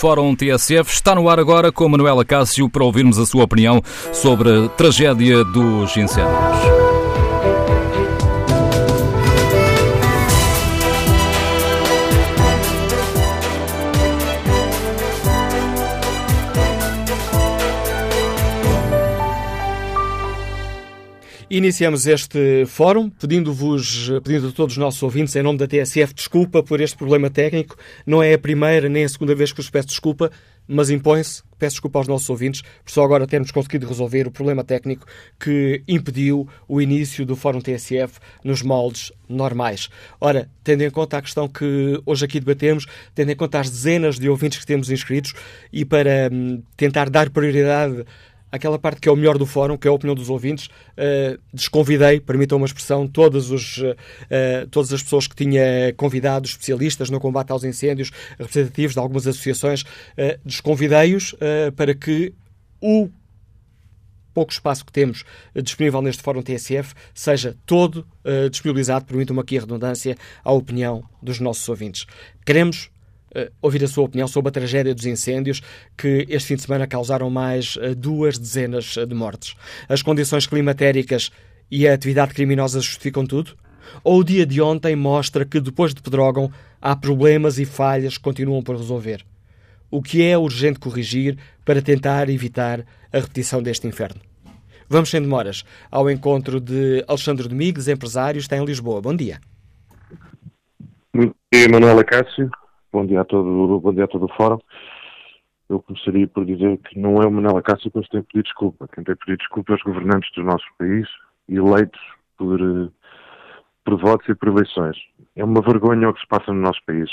Fórum TSF está no ar agora com Manuela Cássio para ouvirmos a sua opinião sobre a tragédia dos incêndios. Iniciamos este fórum pedindo-vos, pedindo a todos os nossos ouvintes, em nome da TSF, desculpa por este problema técnico. Não é a primeira nem a segunda vez que vos peço desculpa, mas impõe-se, peço desculpa aos nossos ouvintes, por só agora termos conseguido resolver o problema técnico que impediu o início do Fórum TSF nos moldes normais. Ora, tendo em conta a questão que hoje aqui debatemos, tendo em conta as dezenas de ouvintes que temos inscritos e para hum, tentar dar prioridade aquela parte que é o melhor do fórum, que é a opinião dos ouvintes. Uh, desconvidei, permitam uma expressão, todas, os, uh, todas as pessoas que tinha convidado, especialistas no combate aos incêndios, representativos de algumas associações, uh, desconvidei-os para que o pouco espaço que temos disponível neste Fórum TSF seja todo disponibilizado, permitam-me aqui a redundância, à opinião dos nossos ouvintes. Queremos ouvir a sua opinião sobre a tragédia dos incêndios que este fim de semana causaram mais uh, duas dezenas de mortes. As condições climatéricas e a atividade criminosa justificam tudo? Ou o dia de ontem mostra que depois de Pedrógão há problemas e falhas que continuam por resolver? O que é urgente corrigir para tentar evitar a repetição deste inferno? Vamos sem demoras ao encontro de Alexandre Domingos, empresário, está em Lisboa. Bom dia. Bom dia, Manuela Cássio. Bom dia a todo, bom dia a todo o fórum. Eu começaria por dizer que não é o Manela Cássio que tem pedir desculpa. Quem tem pedir desculpa é os governantes do nosso país, eleitos por, eh, por votos e por eleições. É uma vergonha o que se passa no nosso país.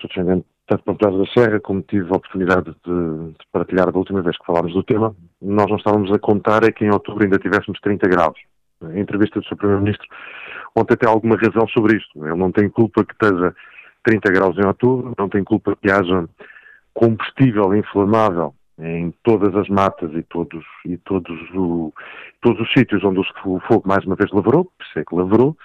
Sou descendente tanto de Prazo da Serra, como tive a oportunidade de, de, partilhar da última vez que falámos do tema, nós não estávamos a contar é que em outubro ainda tivéssemos 30 graus. A entrevista do Sr. Primeiro-Ministro ontem tem alguma razão sobre isto. Ele não tem culpa que esteja 30 graus em outubro, não tem culpa que haja combustível inflamável em todas as matas e todos, e todos, o, todos os sítios onde o fogo mais uma vez lavrou, por isso é que lavrou,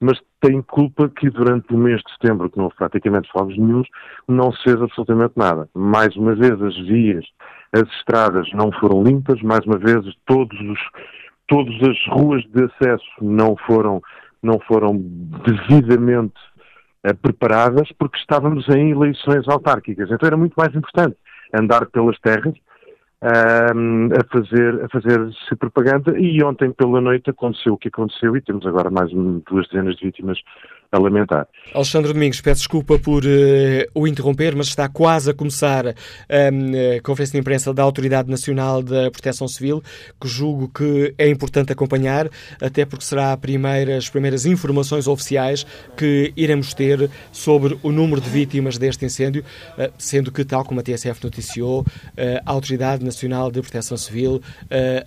mas tem culpa que durante o mês de setembro, que não houve praticamente fogos nenhums, não se fez absolutamente nada. Mais uma vez as vias, as estradas não foram limpas, mais uma vez todos os, todas as ruas de acesso não foram, não foram devidamente preparadas porque estávamos em eleições autárquicas. Então era muito mais importante andar pelas terras um, a fazer a fazer-se propaganda e ontem pela noite aconteceu o que aconteceu e temos agora mais duas dezenas de vítimas a lamentar. Alexandre Domingos, peço desculpa por uh, o interromper, mas está quase a começar um, a conferência de imprensa da Autoridade Nacional da Proteção Civil, que julgo que é importante acompanhar, até porque será primeira, as primeiras informações oficiais que iremos ter sobre o número de vítimas deste incêndio, uh, sendo que, tal como a TSF noticiou, uh, a Autoridade Nacional de Proteção Civil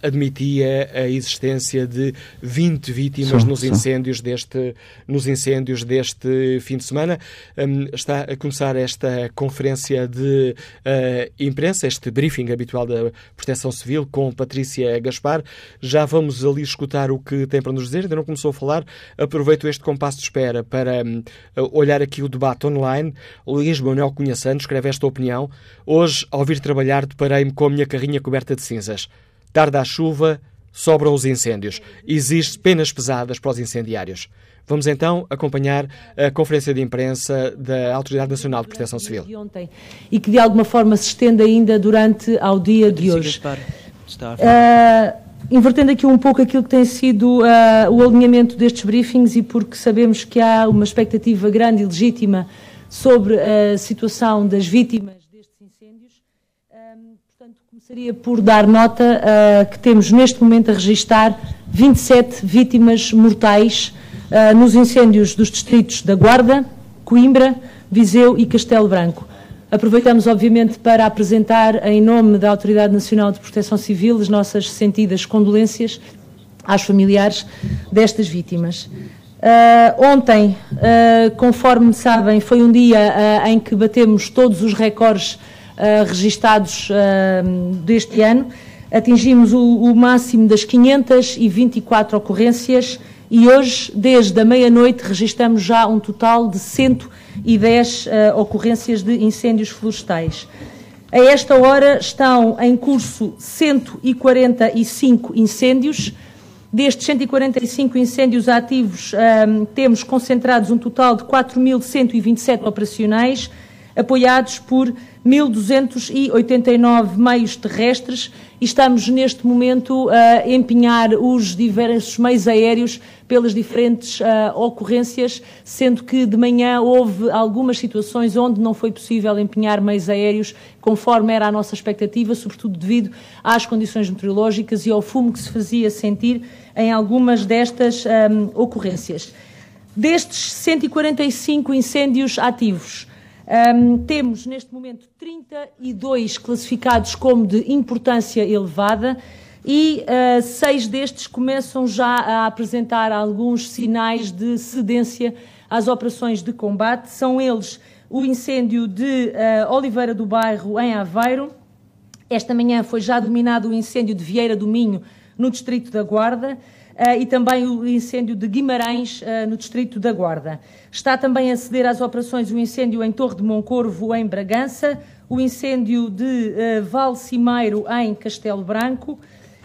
admitia a existência de 20 vítimas sim, nos incêndios deste nos incêndios deste fim de semana. Um, está a começar esta conferência de uh, imprensa, este briefing habitual da Proteção Civil com Patrícia Gaspar. Já vamos ali escutar o que tem para nos dizer, ainda não começou a falar. Aproveito este compasso de espera para um, olhar aqui o debate online. Luís Manuel Cunha Santos escreve esta opinião. Hoje, ao vir trabalhar, deparei-me com a minha carrinha coberta de cinzas. Tarda a chuva, sobram os incêndios. Existe penas pesadas para os incendiários. Vamos então acompanhar a conferência de imprensa da Autoridade Nacional de Proteção Civil. De ontem, e que de alguma forma se estende ainda durante ao dia de hoje. Uh, invertendo aqui um pouco aquilo que tem sido uh, o alinhamento destes briefings e porque sabemos que há uma expectativa grande e legítima sobre a situação das vítimas destes incêndios, um, portanto, começaria por dar nota uh, que temos neste momento a registar 27 vítimas mortais uh, nos incêndios dos distritos da Guarda, Coimbra, Viseu e Castelo Branco. Aproveitamos, obviamente, para apresentar, em nome da Autoridade Nacional de Proteção Civil, as nossas sentidas condolências aos familiares destas vítimas. Uh, ontem, uh, conforme sabem, foi um dia uh, em que batemos todos os recordes registados deste ano. Atingimos o, o máximo das 524 ocorrências e hoje, desde a meia-noite, registramos já um total de 100 e 10 uh, ocorrências de incêndios florestais. A esta hora estão em curso 145 incêndios. Destes 145 incêndios ativos, um, temos concentrados um total de 4.127 operacionais, apoiados por 1.289 meios terrestres e estamos neste momento a empenhar os diversos meios aéreos pelas diferentes uh, ocorrências, sendo que de manhã houve algumas situações onde não foi possível empenhar meios aéreos conforme era a nossa expectativa, sobretudo devido às condições meteorológicas e ao fumo que se fazia sentir em algumas destas um, ocorrências. Destes 145 incêndios ativos, um, temos neste momento 32 classificados como de importância elevada e uh, seis destes começam já a apresentar alguns sinais de cedência às operações de combate. São eles o incêndio de uh, Oliveira do Bairro, em Aveiro. Esta manhã foi já dominado o incêndio de Vieira do Minho, no Distrito da Guarda. Uh, e também o incêndio de Guimarães, uh, no distrito da Guarda. Está também a ceder às operações o incêndio em Torre de Moncorvo, em Bragança, o incêndio de uh, Val Cimeiro, em Castelo Branco,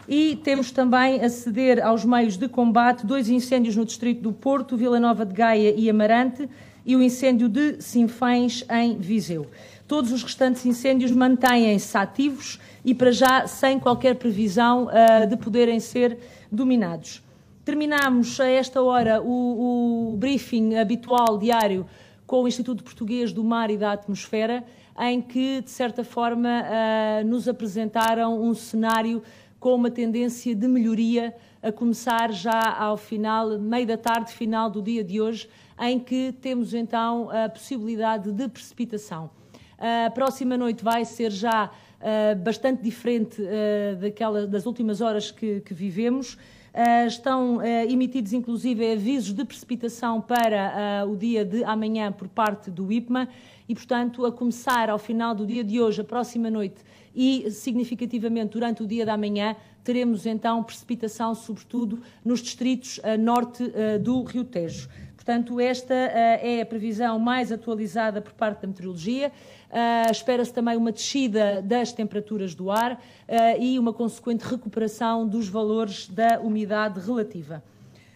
e temos também a ceder aos meios de combate dois incêndios no distrito do Porto, Vila Nova de Gaia e Amarante, e o incêndio de Sinfães, em Viseu. Todos os restantes incêndios mantêm-se ativos e, para já, sem qualquer previsão de poderem ser dominados. Terminamos a esta hora o, o briefing habitual diário com o Instituto Português do Mar e da Atmosfera, em que, de certa forma, uh, nos apresentaram um cenário com uma tendência de melhoria, a começar já ao final, meio da tarde, final do dia de hoje, em que temos então a possibilidade de precipitação. A próxima noite vai ser já uh, bastante diferente uh, daquela, das últimas horas que, que vivemos. Uh, estão emitidos, inclusive, avisos de precipitação para o dia de amanhã por parte do IPMA e, portanto, a começar ao final do dia de hoje, a próxima noite e, significativamente, durante o dia da manhã, teremos então precipitação, sobretudo nos distritos norte do Rio Tejo. Portanto, esta é a previsão mais atualizada por parte da meteorologia. Uh, Espera-se também uma descida das temperaturas do ar uh, e uma consequente recuperação dos valores da umidade relativa.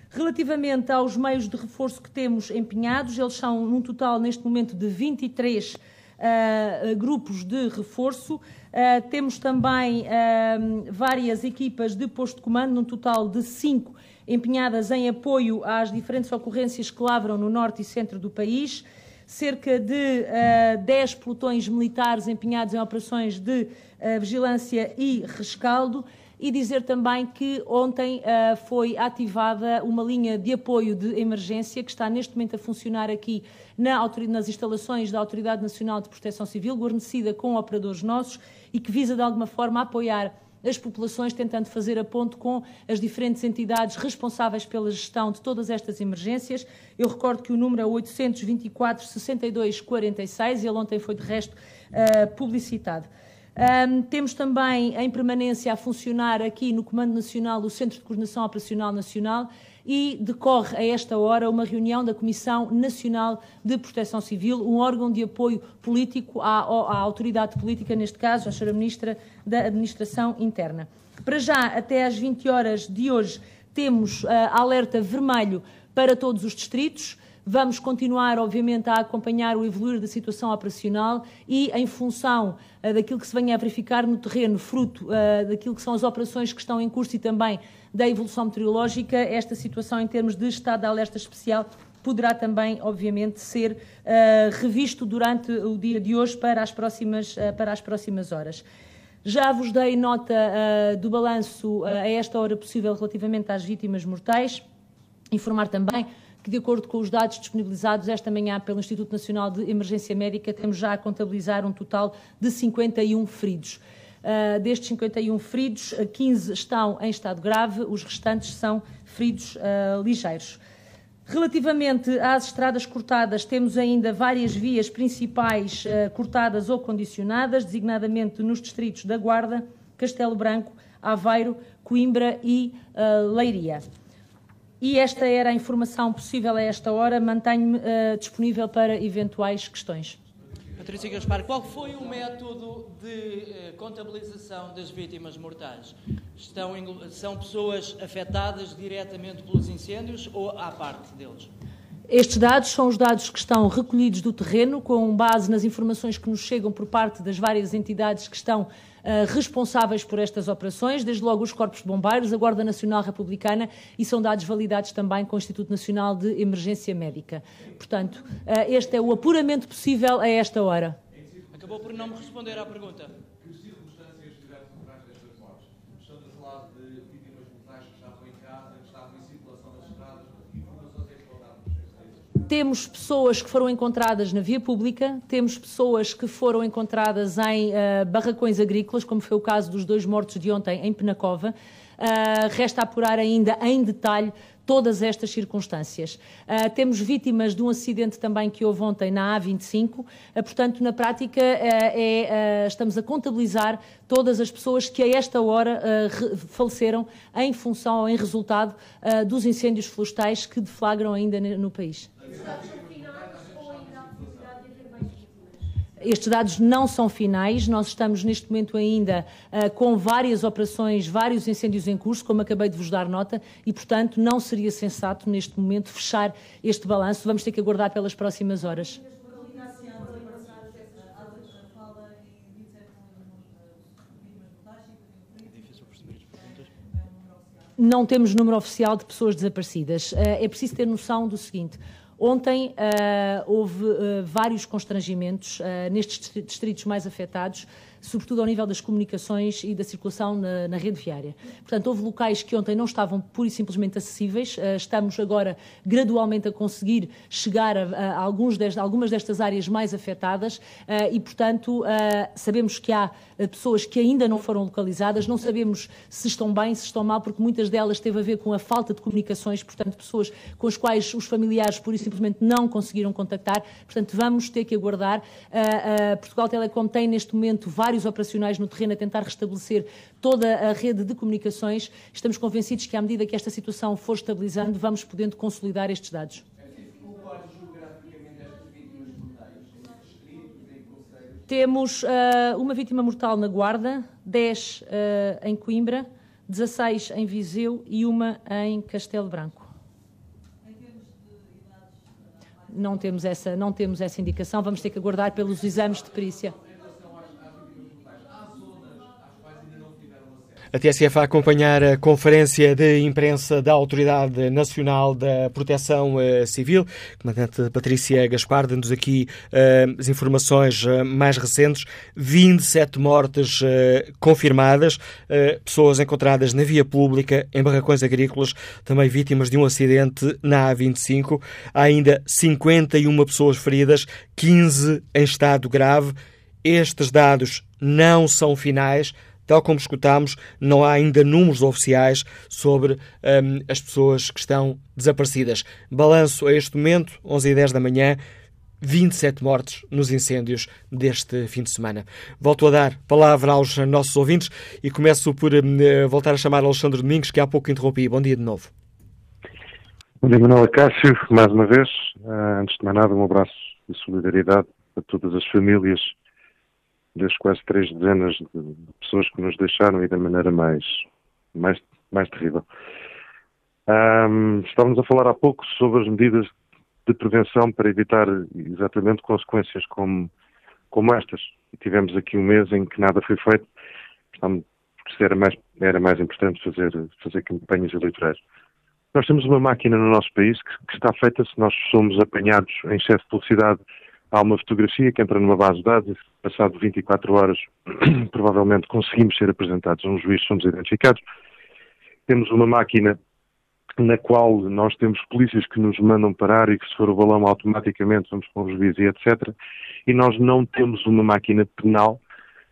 Relativamente aos meios de reforço que temos empenhados, eles são num total neste momento de 23 uh, grupos de reforço. temos também várias equipas de posto de comando, num total de 5 empenhadas em apoio às diferentes ocorrências que lavram no norte e centro do país cerca de uh, eh, 10 pelotões militares empenhados em operações de uh, vigilância e rescaldo. E dizer também que ontem uh, foi ativada uma linha de apoio de emergência que está neste momento a funcionar aqui na, nas instalações da Autoridade Nacional de Proteção Civil, guarnecida com operadores nossos e que visa de alguma forma apoiar as populações, tentando fazer a ponte com as diferentes entidades responsáveis pela gestão de todas estas emergências. Eu recordo que o número é 824 62 46 e ele ontem foi, de resto, uh, publicitado. Um, temos também em permanência a funcionar aqui no Comando Nacional o Centro de Coordenação Operacional Nacional e decorre a esta hora uma reunião da Comissão Nacional de Proteção Civil, um órgão de apoio político à, à autoridade política, neste caso, à Sra. Ministra da Administração Interna. Para já, até às 20 horas de hoje, temos uh, alerta vermelho para todos os distritos. Vamos continuar, obviamente, a acompanhar o evoluir da situação operacional e, em função uh, daquilo que se venha a verificar no terreno, fruto uh, daquilo que são as operações que estão em curso e também da evolução meteorológica, esta situação em termos de estado de alerta especial poderá também, obviamente, ser uh, revisto durante o dia de hoje para as próximas, uh, para as próximas horas. Já vos dei nota uh, do balanço a esta hora possível relativamente às vítimas mortais. Informar também que, de acordo com os dados disponibilizados esta manhã pelo Instituto Nacional de Emergência Médica, temos já a contabilizar um total de 51 feridos. Uh, destes 51 feridos, 15 estão em estado grave, os restantes são feridos uh, ligeiros. Relativamente às estradas cortadas, temos ainda várias vias principais uh, cortadas ou condicionadas, designadamente nos distritos da Guarda, Castelo Branco, Aveiro, Coimbra e Leiria. E esta era a informação possível a esta hora. Mantenho-me uh, disponível para eventuais questões. Patrícia Gaspar, qual foi o método de uh, contabilização das vítimas mortais? Estão, são pessoas afetadas diretamente pelos incêndios ou à parte deles? Estes dados são os dados que estão recolhidos do terreno, com base nas informações que nos chegam por parte das várias entidades que estão responsáveis por estas operações, desde logo os Corpos de Bombeiros, a Guarda Nacional Republicana e são dados validados também com o Instituto Nacional de Emergência Médica. Portanto, uh, este é o apuramento possível a esta hora. Acabou por não me responder à pergunta. Temos pessoas que foram encontradas na via pública, temos pessoas que foram encontradas em uh, barracões agrícolas, como foi o caso dos dois mortos de ontem em Penacova. Uh, resta apurar ainda em detalhe todas estas circunstâncias. Uh, temos vítimas de um acidente também que houve ontem na A25, uh, portanto, na prática, uh, é, estamos a contabilizar todas as pessoas que a esta hora faleceram em função ou em resultado dos incêndios florestais que deflagram ainda no país. Estes dados não são finais, nós estamos neste momento ainda uh, com várias operações, vários incêndios em curso, como acabei de vos dar nota, e portanto não seria sensato neste momento fechar este balanço. Vamos ter que aguardar pelas próximas horas. Não temos número oficial de pessoas desaparecidas. Eh, é preciso ter noção do seguinte: Ontem uh, houve uh, vários constrangimentos uh, nestes distritos mais afetados sobretudo ao nível das comunicações e da circulação na, na, rede viária. Portanto, houve locais que ontem não estavam pura e simplesmente acessíveis. Estamos agora gradualmente a conseguir chegar a, a alguns algumas destas áreas mais afetadas e, portanto, sabemos que há pessoas que ainda não foram localizadas, não sabemos se estão bem, se estão mal, porque muitas delas teve a ver com a falta de comunicações, portanto, pessoas com as quais os familiares pura e simplesmente não conseguiram contactar. Portanto, vamos ter que aguardar. Portugal Telecom tem neste momento vários operacionais no terreno a tentar restabelecer toda a rede de comunicações. Estamos convencidos que, à medida que esta situação for estabilizando, vamos podendo consolidar estes dados. Temos uh, uma vítima mortal na Guarda, 10 uh, em Coimbra, 16 em Viseu e uma em Castelo Branco. Não temos essa, não temos essa indicação, vamos ter que aguardar pelos exames de perícia. A TSF a acompanhar a conferência de imprensa da Autoridade Nacional da Proteção uh, Civil. Comandante Patrícia Gaspar, dando-nos aqui uh, as informações uh, mais recentes. 27 mortes confirmadas, pessoas encontradas na via pública, em barracões agrícolas, também vítimas de um acidente na A25. Há ainda 51 pessoas feridas, 15 em estado grave. Estes dados não são finais Tal como escutámos, não há ainda números oficiais sobre um, as pessoas que estão desaparecidas. Balanço a este momento, 11 e 10 da manhã, 27 mortes nos incêndios deste fim de semana. Volto a dar palavra aos nossos ouvintes e começo por uh, voltar a chamar Alexandre Domingos, que há pouco interrompi. Bom dia de novo. Bom dia, Manuela Cássio, mais uma vez. Uh, antes de mais nada, um abraço de solidariedade a todas as famílias das quase três dezenas de pessoas que nos deixaram e da maneira mais, mais, mais terrível. Um, estávamos a falar há pouco sobre as medidas de prevenção para evitar exatamente consequências como, como estas. Tivemos aqui um mês em que nada foi feito, porque era mais, era mais importante fazer, fazer campanhas eleitorais. Nós temos uma máquina no nosso país que, que está feita se nós somos apanhados em excesso de velocidade há uma fotografia que entra numa base de dados e, passado 24 horas, provavelmente conseguimos ser apresentados a um juiz, somos identificados. Temos uma máquina na qual nós temos polícias que nos mandam parar e que se for o balão automaticamente vamos para o juiz e etc. E nós não temos uma máquina penal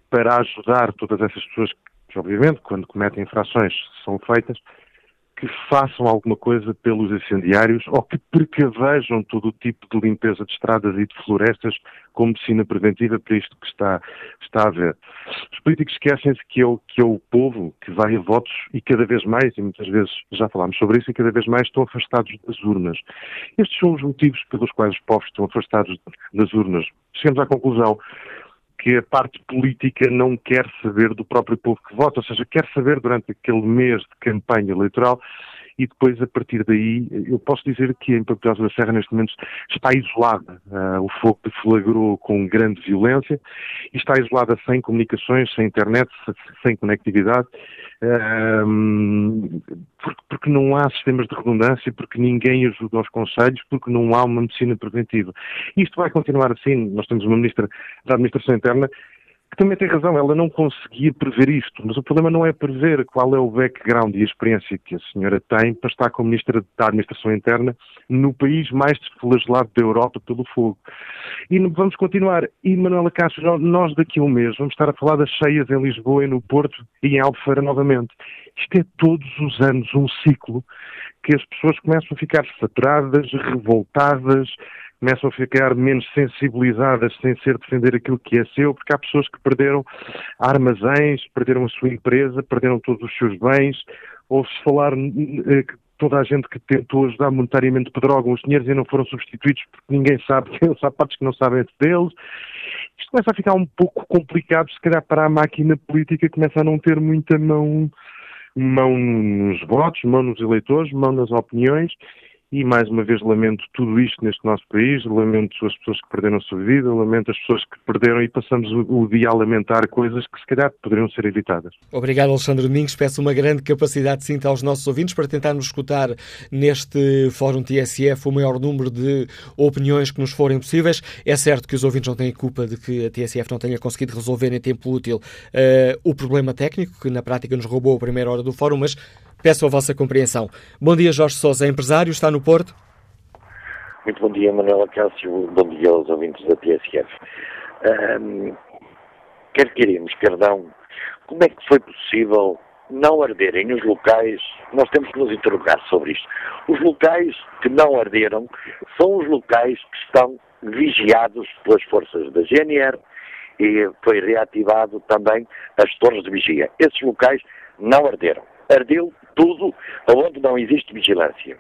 para ajudar todas essas pessoas que, obviamente, quando cometem infrações, são feitas, que façam alguma coisa pelos incendiários ou que precavejam todo o tipo de limpeza de estradas e de florestas como medicina preventiva para isto que está, está a ver. Os políticos esquecem-se que, é o, que é o povo que vai a votos e cada vez mais, e muitas vezes já falámos sobre isso, e cada vez mais estão afastados das urnas. Estes são os motivos pelos quais os povos estão afastados das urnas. Chegamos à conclusão que a parte política não quer saber do próprio povo que vota, ou seja, quer saber durante aquele mês de campanha eleitoral e depois, a partir daí, eu posso dizer que em Papelosa da Serra, neste momento, está isolada. Uh, o fogo deflagrou com grande violência e está isolada sem comunicações, sem internet, sem conectividade, uh, porque, porque, não há sistemas de redundância, porque ninguém ajuda aos conselhos, porque não há uma medicina preventiva. Isto vai continuar assim. Nós temos uma ministra da Administração Interna que também tem razão, ela não conseguia prever isto, mas o problema não é prever qual é o background e a experiência que a senhora tem para estar como Ministra da Administração Interna no país mais desflagelado da Europa pelo fogo. E vamos continuar. E, Manuela Castro, nós daqui a um mês vamos estar a falar das cheias em Lisboa e no Porto e em Albufeira novamente. Isto é todos os anos um ciclo que as pessoas começam a ficar saturadas, revoltadas, começam a ficar menos sensibilizadas sem ser defender aquilo que é seu, porque há pessoas que perderam armazéns, perderam a sua empresa, perderam todos os seus bens, ouve-se falar eh, que toda a gente que tentou ajudar monetariamente Pedrógão, os dinheiros ainda não foram substituídos porque ninguém sabe, tem sapatos que não sabem deles. Isto começa a ficar um pouco complicado, se calhar para a máquina política começa a não ter muita mão, mão nos votos, mão nos eleitores, mão nas opiniões e mais uma vez lamento tudo isto neste nosso país, lamento as pessoas que perderam a sua vida, lamento as pessoas que perderam e passamos o, dia a lamentar coisas que se calhar poderiam ser evitadas. Obrigado, Alexandre Domingos. Peço uma grande capacidade de cinta aos nossos ouvintes para tentarmos escutar neste Fórum TSF o maior número de opiniões que nos forem possíveis. É certo que os ouvintes não têm culpa de que a TSF não tenha conseguido resolver em tempo útil uh, o problema técnico, que na prática nos roubou a primeira hora do Fórum, mas Peço a vossa compreensão. Bom dia, Jorge Sousa, empresário, está no Porto? Muito bom dia, Manuela Cássio. Bom dia aos ouvintes da TSF. Um, quer queremos, quer não, como é que foi possível não arderem os locais? Nós temos que nos interrogar sobre isto. Os locais que não arderam são os locais que estão vigiados pelas forças da GNR e foi reativado também as torres de vigia. Esses locais não arderam. Ardeu tudo onde não existe vigilância.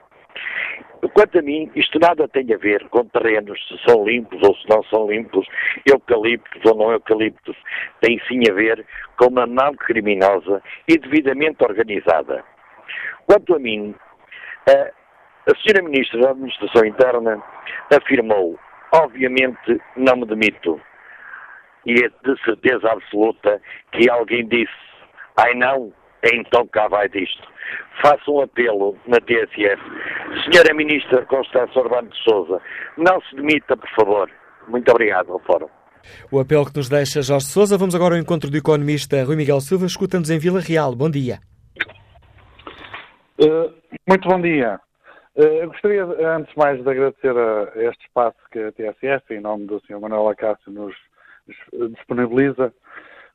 Quanto a mim, isto nada tem a ver com terrenos, se são limpos ou se não são limpos, eucaliptos ou não eucaliptos. Tem sim a ver com uma mão criminosa e devidamente organizada. Quanto a mim, a, a Sra. Ministra da Administração Interna afirmou, obviamente não me demito, e é de certeza absoluta que alguém disse, ai não, então cá vai disto. Faço um apelo na TSF. Senhora Ministra Constância Urbano de Souza, não se demita, por favor. Muito obrigado ao Fórum. O apelo que nos deixa Jorge Souza. Vamos agora ao encontro do economista Rui Miguel Silva. Escuta-nos em Vila Real. Bom dia. Uh, muito bom dia. Uh, gostaria, antes mais, de agradecer a, este espaço que a TSF, em nome do Sr. Manuel Acácio, nos disponibiliza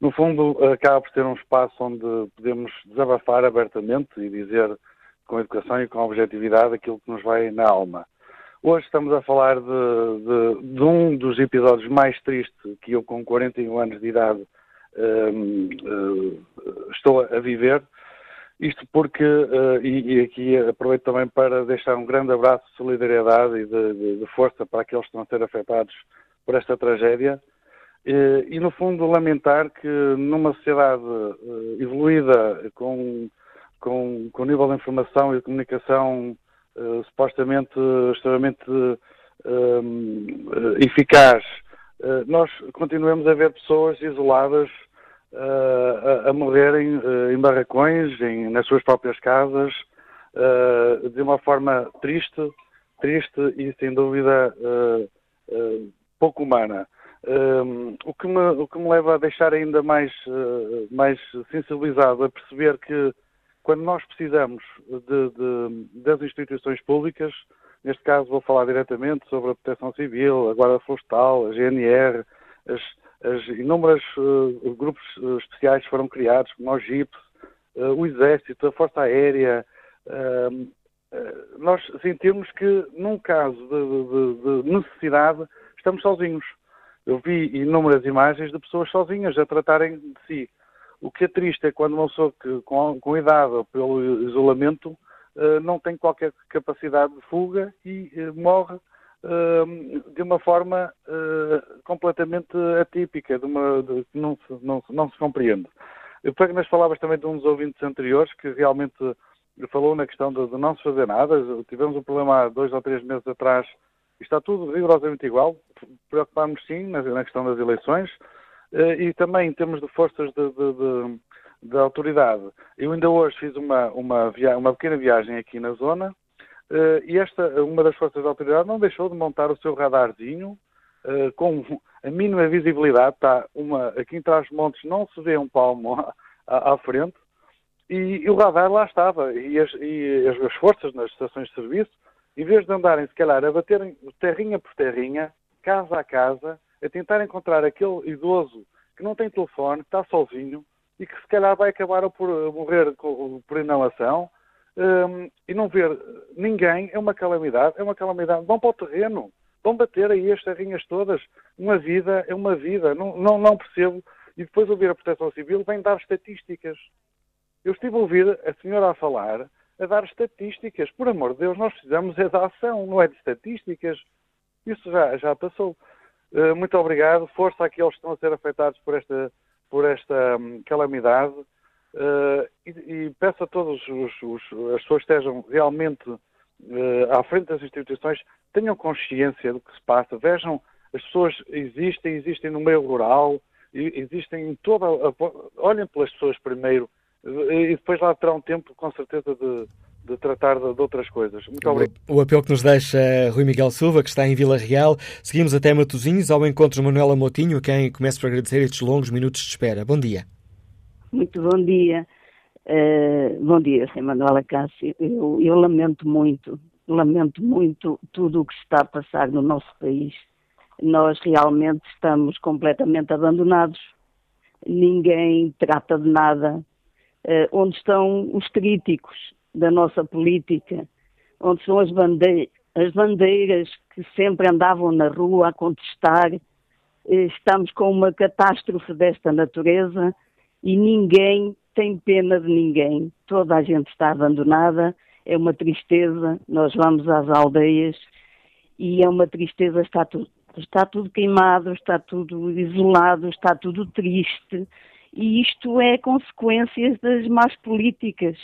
no fundo, acaba por ser um espaço onde podemos desabafar abertamente e dizer com educação e com objetividade aquilo que nos vai na alma. Hoje estamos a falar de, de, de um dos episódios mais tristes que eu, com 41 anos de idade, um, uh, eh, estou a viver. Isto porque, uh, e, e, aqui aproveito também para deixar um grande abraço de solidariedade e de, de, de força para aqueles que estão a ser afetados por esta tragédia. Eh, e, no fundo, lamentar que numa sociedade eh, evoluída, com, com, com nível de informação e de comunicação uh, supostamente extremamente uh, eficaz, uh, nós continuamos a ver pessoas isoladas a, a, morrerem em barracões, em, nas suas próprias casas, de uma forma triste, triste e, sem dúvida, pouco humana. Um, o, que me, o que me leva a deixar ainda mais, uh, mais sensibilizado a perceber que quando nós precisamos de, de, das instituições públicas, neste caso vou falar diretamente sobre a Proteção Civil, a Guarda Florestal, a GNR, as, as inúmeras uh, grupos uh, especiais que foram criados, como o GIPS, o Exército, a Força Aérea, uh, nós sentimos que, num caso de, de, necessidade, estamos sozinhos. Eu vi inúmeras imagens de pessoas sozinhas a tratarem de si. O que é triste é quando uma pessoa que, com, com idade ou pelo isolamento uh, não tem qualquer capacidade de fuga e uh, morre uh, de uma forma completamente atípica, de uma, de, que não se, não, não se compreende. Eu pego nas palavras também de um dos ouvintes anteriores que realmente falou na questão de, de não se fazer nada. Tivemos um problema há dois ou três meses atrás está tudo rigorosamente igual. Preocupámos sim na, questão das eleições uh, e também em termos de forças de, de, de, de autoridade. Eu ainda hoje fiz uma, uma, uma pequena viagem aqui na zona uh, e esta, uma das forças de autoridade não deixou de montar o seu radarzinho uh, com a mínima visibilidade. Está uma, aqui em Trás-Montes não se vê um palmo à, à, frente e, e, o radar lá estava e as, e as forças nas estações de serviço em vez de andarem, se calhar, a baterem terrinha por terrinha, casa a casa, a tentar encontrar aquele idoso que não tem telefone, que está sozinho e que se calhar vai acabar por morrer por inalação um, e não ver ninguém, é uma calamidade, é uma calamidade. Vão para o terreno, vão bater aí as terrinhas todas. Uma vida é uma vida, não, não, não percebo. E depois ouvir a Proteção Civil vem dar estatísticas. Eu estive a ouvir a senhora a falar a dar estatísticas. Por amor de Deus, nós precisamos é da ação, não é de estatísticas. Isso já, já passou. Uh, muito obrigado. Força àqueles que estão a ser afetados por esta, por esta um, calamidade. Uh, e, peço a todos os, os, as pessoas que estejam realmente uh, à frente das instituições, tenham consciência do que se passa, vejam, as pessoas existem, existem no meio rural, existem em toda a, olhem pelas pessoas primeiro, e depois lá terá um tempo, com certeza, de, de tratar de, de, outras coisas. Muito obrigado. O apelo que nos deixa Rui Miguel Silva, que está em Vila Real. Seguimos até Matosinhos, ao encontro de Manuela Motinho, a quem começo por agradecer estes longos minutos de espera. Bom dia. Muito bom dia. Uh, bom dia, Sr. Manuela Cássio. Eu, eu lamento muito, lamento muito tudo o que está a passar no nosso país. Nós realmente estamos completamente abandonados. Ninguém trata de nada onde estão os críticos da nossa política, onde são as, bandeira, as bandeiras que sempre andavam na rua a contestar. Uh, estamos com uma catástrofe desta natureza e ninguém tem pena de ninguém. Toda a gente está abandonada, é uma tristeza. Nós vamos às aldeias e é uma tristeza, está tudo, está tudo queimado, está tudo isolado, está tudo triste. E isto é consequências das más políticas,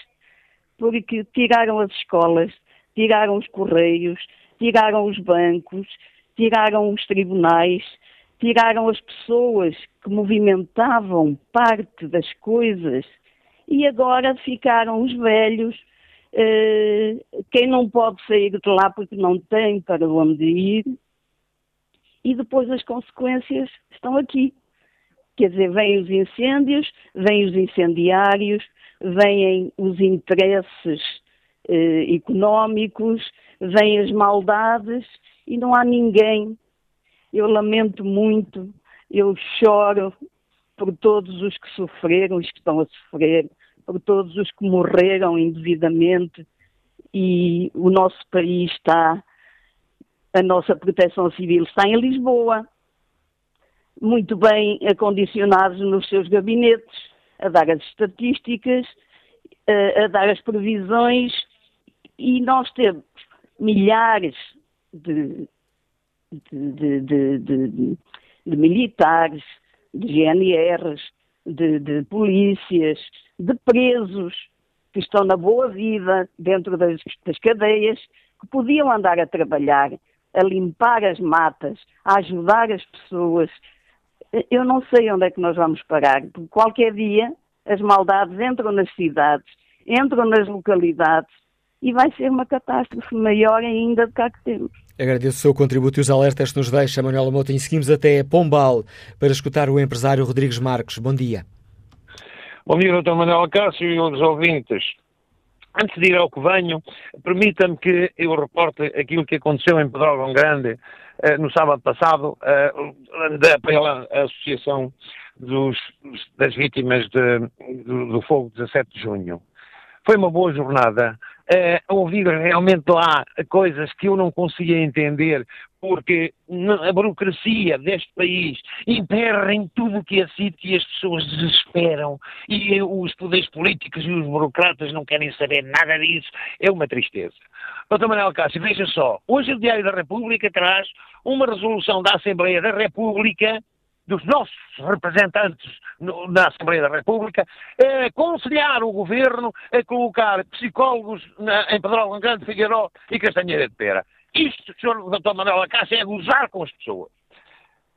porque tiraram as escolas, tiraram os correios, tiraram os bancos, tiraram os tribunais, tiraram as pessoas que movimentavam parte das coisas e agora ficaram os velhos. Uh, quem não pode sair de lá porque não tem para onde ir, e depois as consequências estão aqui. Quer dizer, vêm os incêndios, vêm os incendiários, vêm os interesses eh, económicos, vêm as maldades e não há ninguém. Eu lamento muito, eu choro por todos os que sofreram, os que estão a sofrer, por todos os que morreram indevidamente e o nosso país está, a nossa proteção civil está em Lisboa, muito bem acondicionados nos seus gabinetes, a dar as estatísticas, a, a dar as previsões, e nós temos milhares de, de, de, de militares, de GNRs, de, polícias, de presos que estão na boa vida dentro das, das cadeias, que podiam andar a trabalhar, a limpar as matas, a ajudar as pessoas, eu não sei onde é que nós vamos parar, porque qualquer dia as maldades entram nas cidades, entram nas localidades e vai ser uma catástrofe maior ainda do que a que temos. Agradeço o seu contributo e os alertas que nos deixa, Manuela. E seguimos até Pombal para escutar o empresário Rodrigues Marques. Bom dia. Bom dia, Dr. Manuel Cássio e os ouvintes. Antes de ir ao que venho, permita-me que eu reporte aquilo que aconteceu em Pedrógão Grande no sábado passado eh, pela Associação dos, das Vítimas de, do, do Fogo 17 de Junho. Foi uma boa jornada. Uh, ouvir realmente lá coisas que eu não conseguia entender, porque a burocracia deste país emperra em tudo o que é sítio e as pessoas desesperam e os poderes políticos e os burocratas não querem saber nada disso. É uma tristeza. Doutor Manuel Cássio, veja só, hoje o Diário da República traz uma resolução da Assembleia da República dos nossos representantes no, na Assembleia da República, é aconselhar o Governo a colocar psicólogos na, em Pedrógão Grande, Figueiró e Castanheira de Pera. Isto, Sr. Dr. Manuel Acácio, é gozar com as pessoas.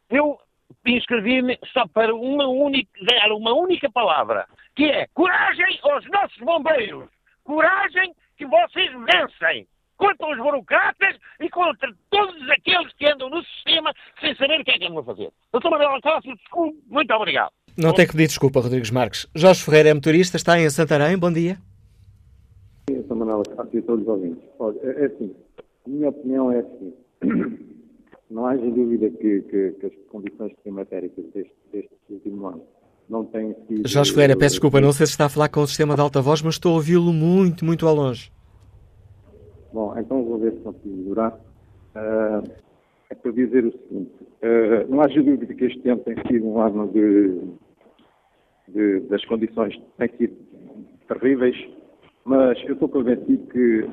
Eu inscrevi-me só para uma única, dar uma única palavra, que é coragem aos nossos bombeiros. Coragem que vocês vencem contra os burocratas e contra todos aqueles que andam no sistema sem saber o que é que andam a fazer. Doutor Manuel Cássio, desculpe, muito obrigado. Não tem que pedir desculpa, Rodrigues Marques. Jorge Ferreira é motorista, está em Santarém, bom dia. Doutor Manuel Cássio e todos os ouvintes. Olha, é, é assim, a minha opinião é assim, não haja dúvida que, que, que as condições climatéricas deste, deste último ano não têm sido... Jorge Ferreira, peço desculpa, não sei se está a falar com o sistema de alta voz, mas estou a ouvi-lo muito, muito ao longe. Bom, então vou ver se consigo melhorar. Uh, é para dizer o seguinte: uh, não há dúvida que este ano tem sido um ano de, de, das condições têm sido terríveis, mas eu estou convencido que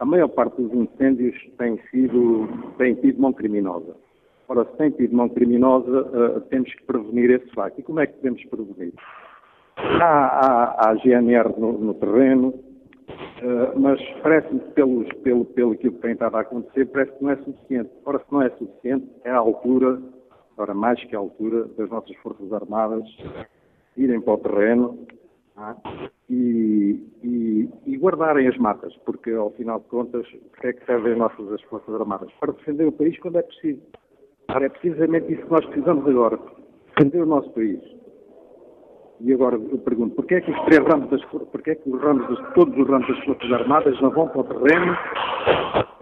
a maior parte dos incêndios tem sido tem tido mão criminosa. Ora, se tem tido mão criminosa, uh, temos que prevenir esse facto. E como é que podemos prevenir? Há, há GNR no, no terreno, Uh, mas parece-me que pelos, pelo, pelo aquilo que tem estado a acontecer, parece que não é suficiente. Ora, se não é suficiente, é a altura, ora mais que a altura, das nossas Forças Armadas irem para o terreno é? e, e, e, guardarem as matas, porque ao final de contas, para é que servem as nossas as Forças Armadas? Para defender o país quando é preciso. Ora, é precisamente isso que nós precisamos agora, defender o nosso país. E agora eu pergunto, porquê é que os três ramos das porquê é que os ramos todos os ramos das Forças Armadas não vão para o terreno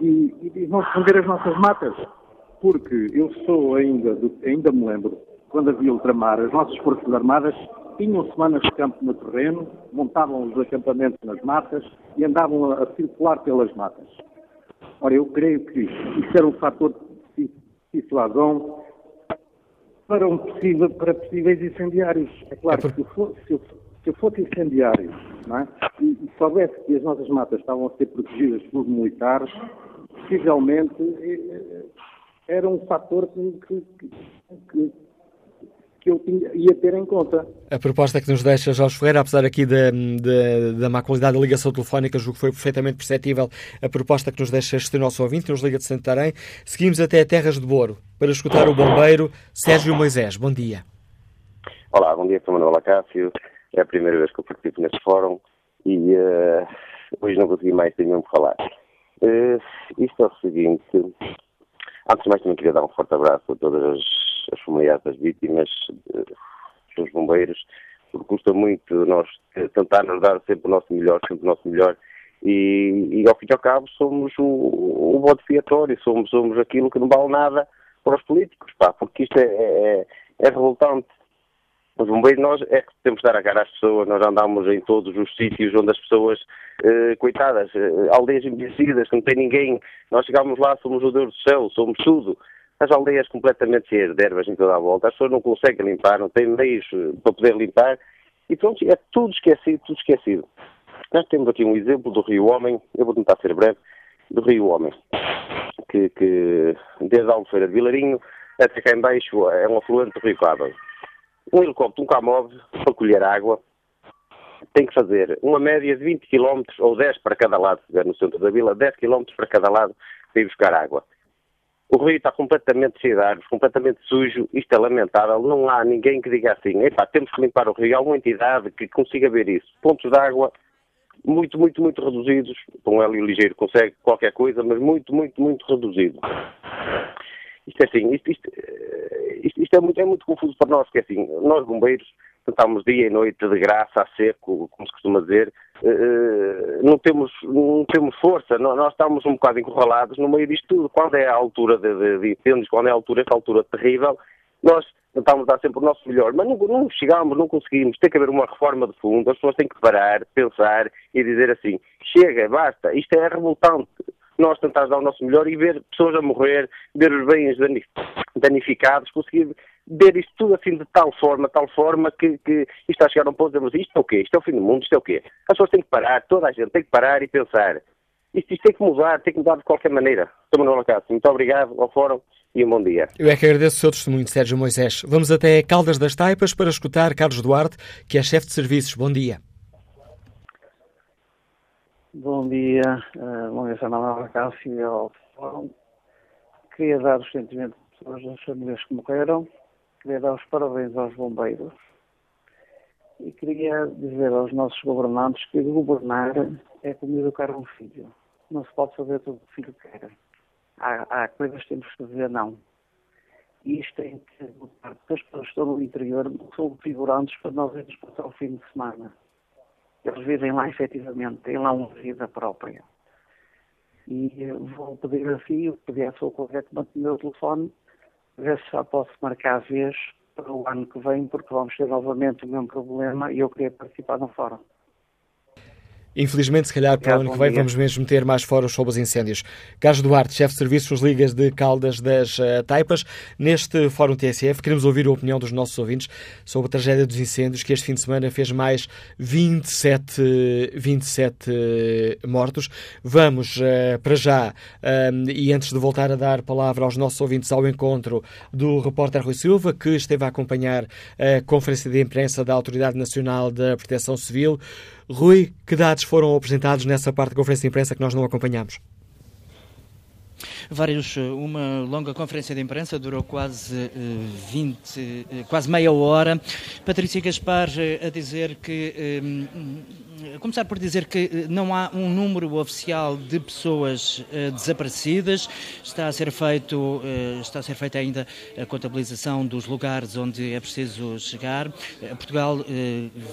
e, e vão defender as nossas matas? Porque eu sou ainda, ainda me lembro, quando havia ultramar, as nossas Forças Armadas tinham semanas de campo no terreno, montavam os acampamentos nas matas e andavam a, a circular pelas matas. Ora, eu creio que isso era um fator de situação para, um possível, para possíveis incendiários. É claro que se eu, fosse, se eu, se eu fosse incendiário é? e, e soubesse que as nossas matas estavam a ser protegidas pelos militares, possivelmente eh, eh, era um fator que, que, que, que eu tinha, ia ter em conta. A proposta que nos deixa Jorge Ferreira, apesar aqui da, da, da má qualidade da ligação telefónica, julgo que foi perfeitamente perceptível a proposta que nos deixa este nosso ouvinte, que nos liga de Santarém. Seguimos até a Terras de Boro para escutar o bombeiro Sérgio Moisés. Bom dia. Olá, bom dia, sou Manuel Acácio. É a primeira vez que eu participo neste fórum e uh, hoje não consegui mais ter nenhum falar. Uh, isto é o seguinte, antes de mais também queria dar um forte abraço a todas as as familiares das vítimas, dos bombeiros, porque custa muito nós tentarmos dar sempre o nosso melhor, sempre o nosso melhor, e, e ao fim e ao cabo somos o, o voto fiatório, somos, somos aquilo que não vale nada para os políticos, pá, porque isto é, é, é revoltante. Os bombeiros, nós é que temos de dar a cara às pessoas, nós andamos em todos os sítios onde as pessoas, eh, coitadas, eh, aldeias envelhecidas, não tem ninguém, nós chegamos lá, somos o Deus do céu, somos tudo as aldeias completamente cheias de ervas em toda a volta, as pessoas não conseguem limpar, não têm meios eh, para poder limpar, e pronto, é tudo esquecido, tudo esquecido. Nós temos aqui um exemplo do Rio Homem, eu vou tentar ser breve, do Rio Homem, que, que desde a Albufeira de Vilarinho até cá embaixo é um afluente do Rio Cabo. Um helicóptero, um camov, para colher água, tem que fazer uma média de 20 km, ou 10 para cada lado, se estiver no centro da vila, 10 km para cada lado para ir buscar água. O rio está completamente cheio de árvores, completamente sujo, isto é lamentável. Não há ninguém que diga assim, epá, temos que limpar o rio. Há alguma entidade que consiga ver isso. Pontos de água muito, muito, muito reduzidos. Com um hélio ligeiro consegue qualquer coisa, mas muito, muito, muito reduzido. Isto é assim, isto, isto, eh, isto, isto é, muito, é muito confuso para nós, porque é assim, nós bombeiros tentámos dia e noite de graça, a seco, como se costuma dizer, não, temos, não temos força, nós, estamos um bocado encurralados no meio disto tudo. Quando é a altura de, de, de incêndios, quando é a altura, essa altura terrível, nós Tentamos dar sempre o nosso melhor, mas não, não não conseguimos. Tem que haver uma reforma de fundo, as pessoas têm que parar, pensar e dizer assim: chega, basta, isto é revoltante. Nós tentar dar o nosso melhor e ver pessoas a morrer, ver os bens danificados, conseguir ver isto tudo assim de tal forma, tal forma que, que isto está a chegar a um ponto de dizer, isto é o quê? Isto é o fim do mundo, isto é o quê? As pessoas têm que parar, toda a gente tem que parar e pensar. Isto, isto tem que mudar, tem que mudar de qualquer maneira. Sr. Manuel Cássio, muito obrigado ao Fórum e um bom dia. Eu é que agradeço o seu testemunho, Sérgio Moisés. Vamos até Caldas das Taipas para escutar Carlos Duarte, que é chefe de serviços. Bom dia. Bom dia, uh, bom dia, Sr. Manuel Cássio e ao Fórum. Queria dar os sentimentos das famílias que morreram, queria dar os parabéns aos bombeiros e queria dizer aos nossos governantes que governar é como educar um filho. Não se pode fazer tudo o que o filho quer. Há, há coisas que temos que dizer não. E isto tem que porque as pessoas que estão no interior são figurantes para nós irmos passar o fim de semana. Eles vivem lá efetivamente, têm lá uma vida própria. E vou pedir assim, pedir à sua colega que mantenha o telefone, ver se já posso marcar a vez para o ano que vem, porque vamos ter novamente o mesmo problema e eu queria participar no fórum. Infelizmente, se calhar para o ano que vem vamos mesmo ter mais fóruns sobre os incêndios. Carlos Duarte, chefe de serviços Ligas de Caldas das uh, Taipas. Neste Fórum TSF, queremos ouvir a opinião dos nossos ouvintes sobre a tragédia dos incêndios, que este fim de semana fez mais 27, 27 mortos. Vamos, uh, para já, um, e antes de voltar a dar palavra aos nossos ouvintes, ao encontro do repórter Rui Silva, que esteve a acompanhar a conferência de imprensa da Autoridade Nacional da Proteção Civil. Rui, que dados foram apresentados nessa parte da conferência de imprensa que nós não acompanhamos? Vários, uma longa conferência de imprensa durou quase 20, eh, eh, quase meia hora. Patrícia Gaspar eh, a dizer que começar por dizer que eh, não há um número oficial de pessoas uh, desaparecidas. Está a ser feito, uh, está a ser feita ainda a contabilização dos lugares onde é preciso chegar. Uh, Portugal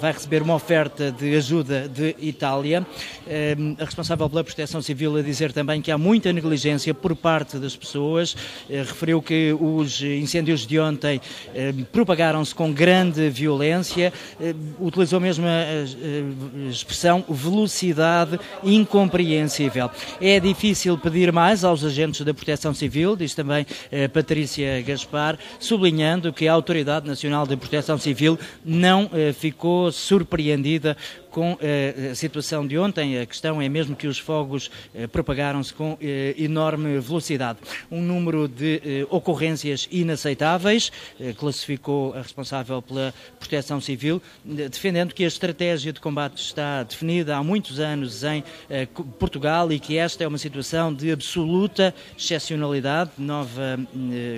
vai receber uma oferta de ajuda de Itália. a responsável pela Proteção Civil a dizer também que há muita negligência por parte das pessoas. referiu que os incêndios de ontem propagaram-se com grande violência. utilizou mesmo a expressão velocidade incompreensível. É difícil pedir mais aos agentes da Proteção Civil, diz também eh, Patrícia Gaspar, sublinhando que a Autoridade Nacional de Proteção Civil não eh, ficou surpreendida com eh, a situação de ontem. A questão é mesmo que os fogos eh, propagaram-se com eh, enorme velocidade. Um número de ocorrências inaceitáveis, classificou a responsável pela Proteção Civil, defendendo que a estratégia de combate está definida há muitos anos em Portugal e que esta é uma situação de absoluta excepcionalidade, nova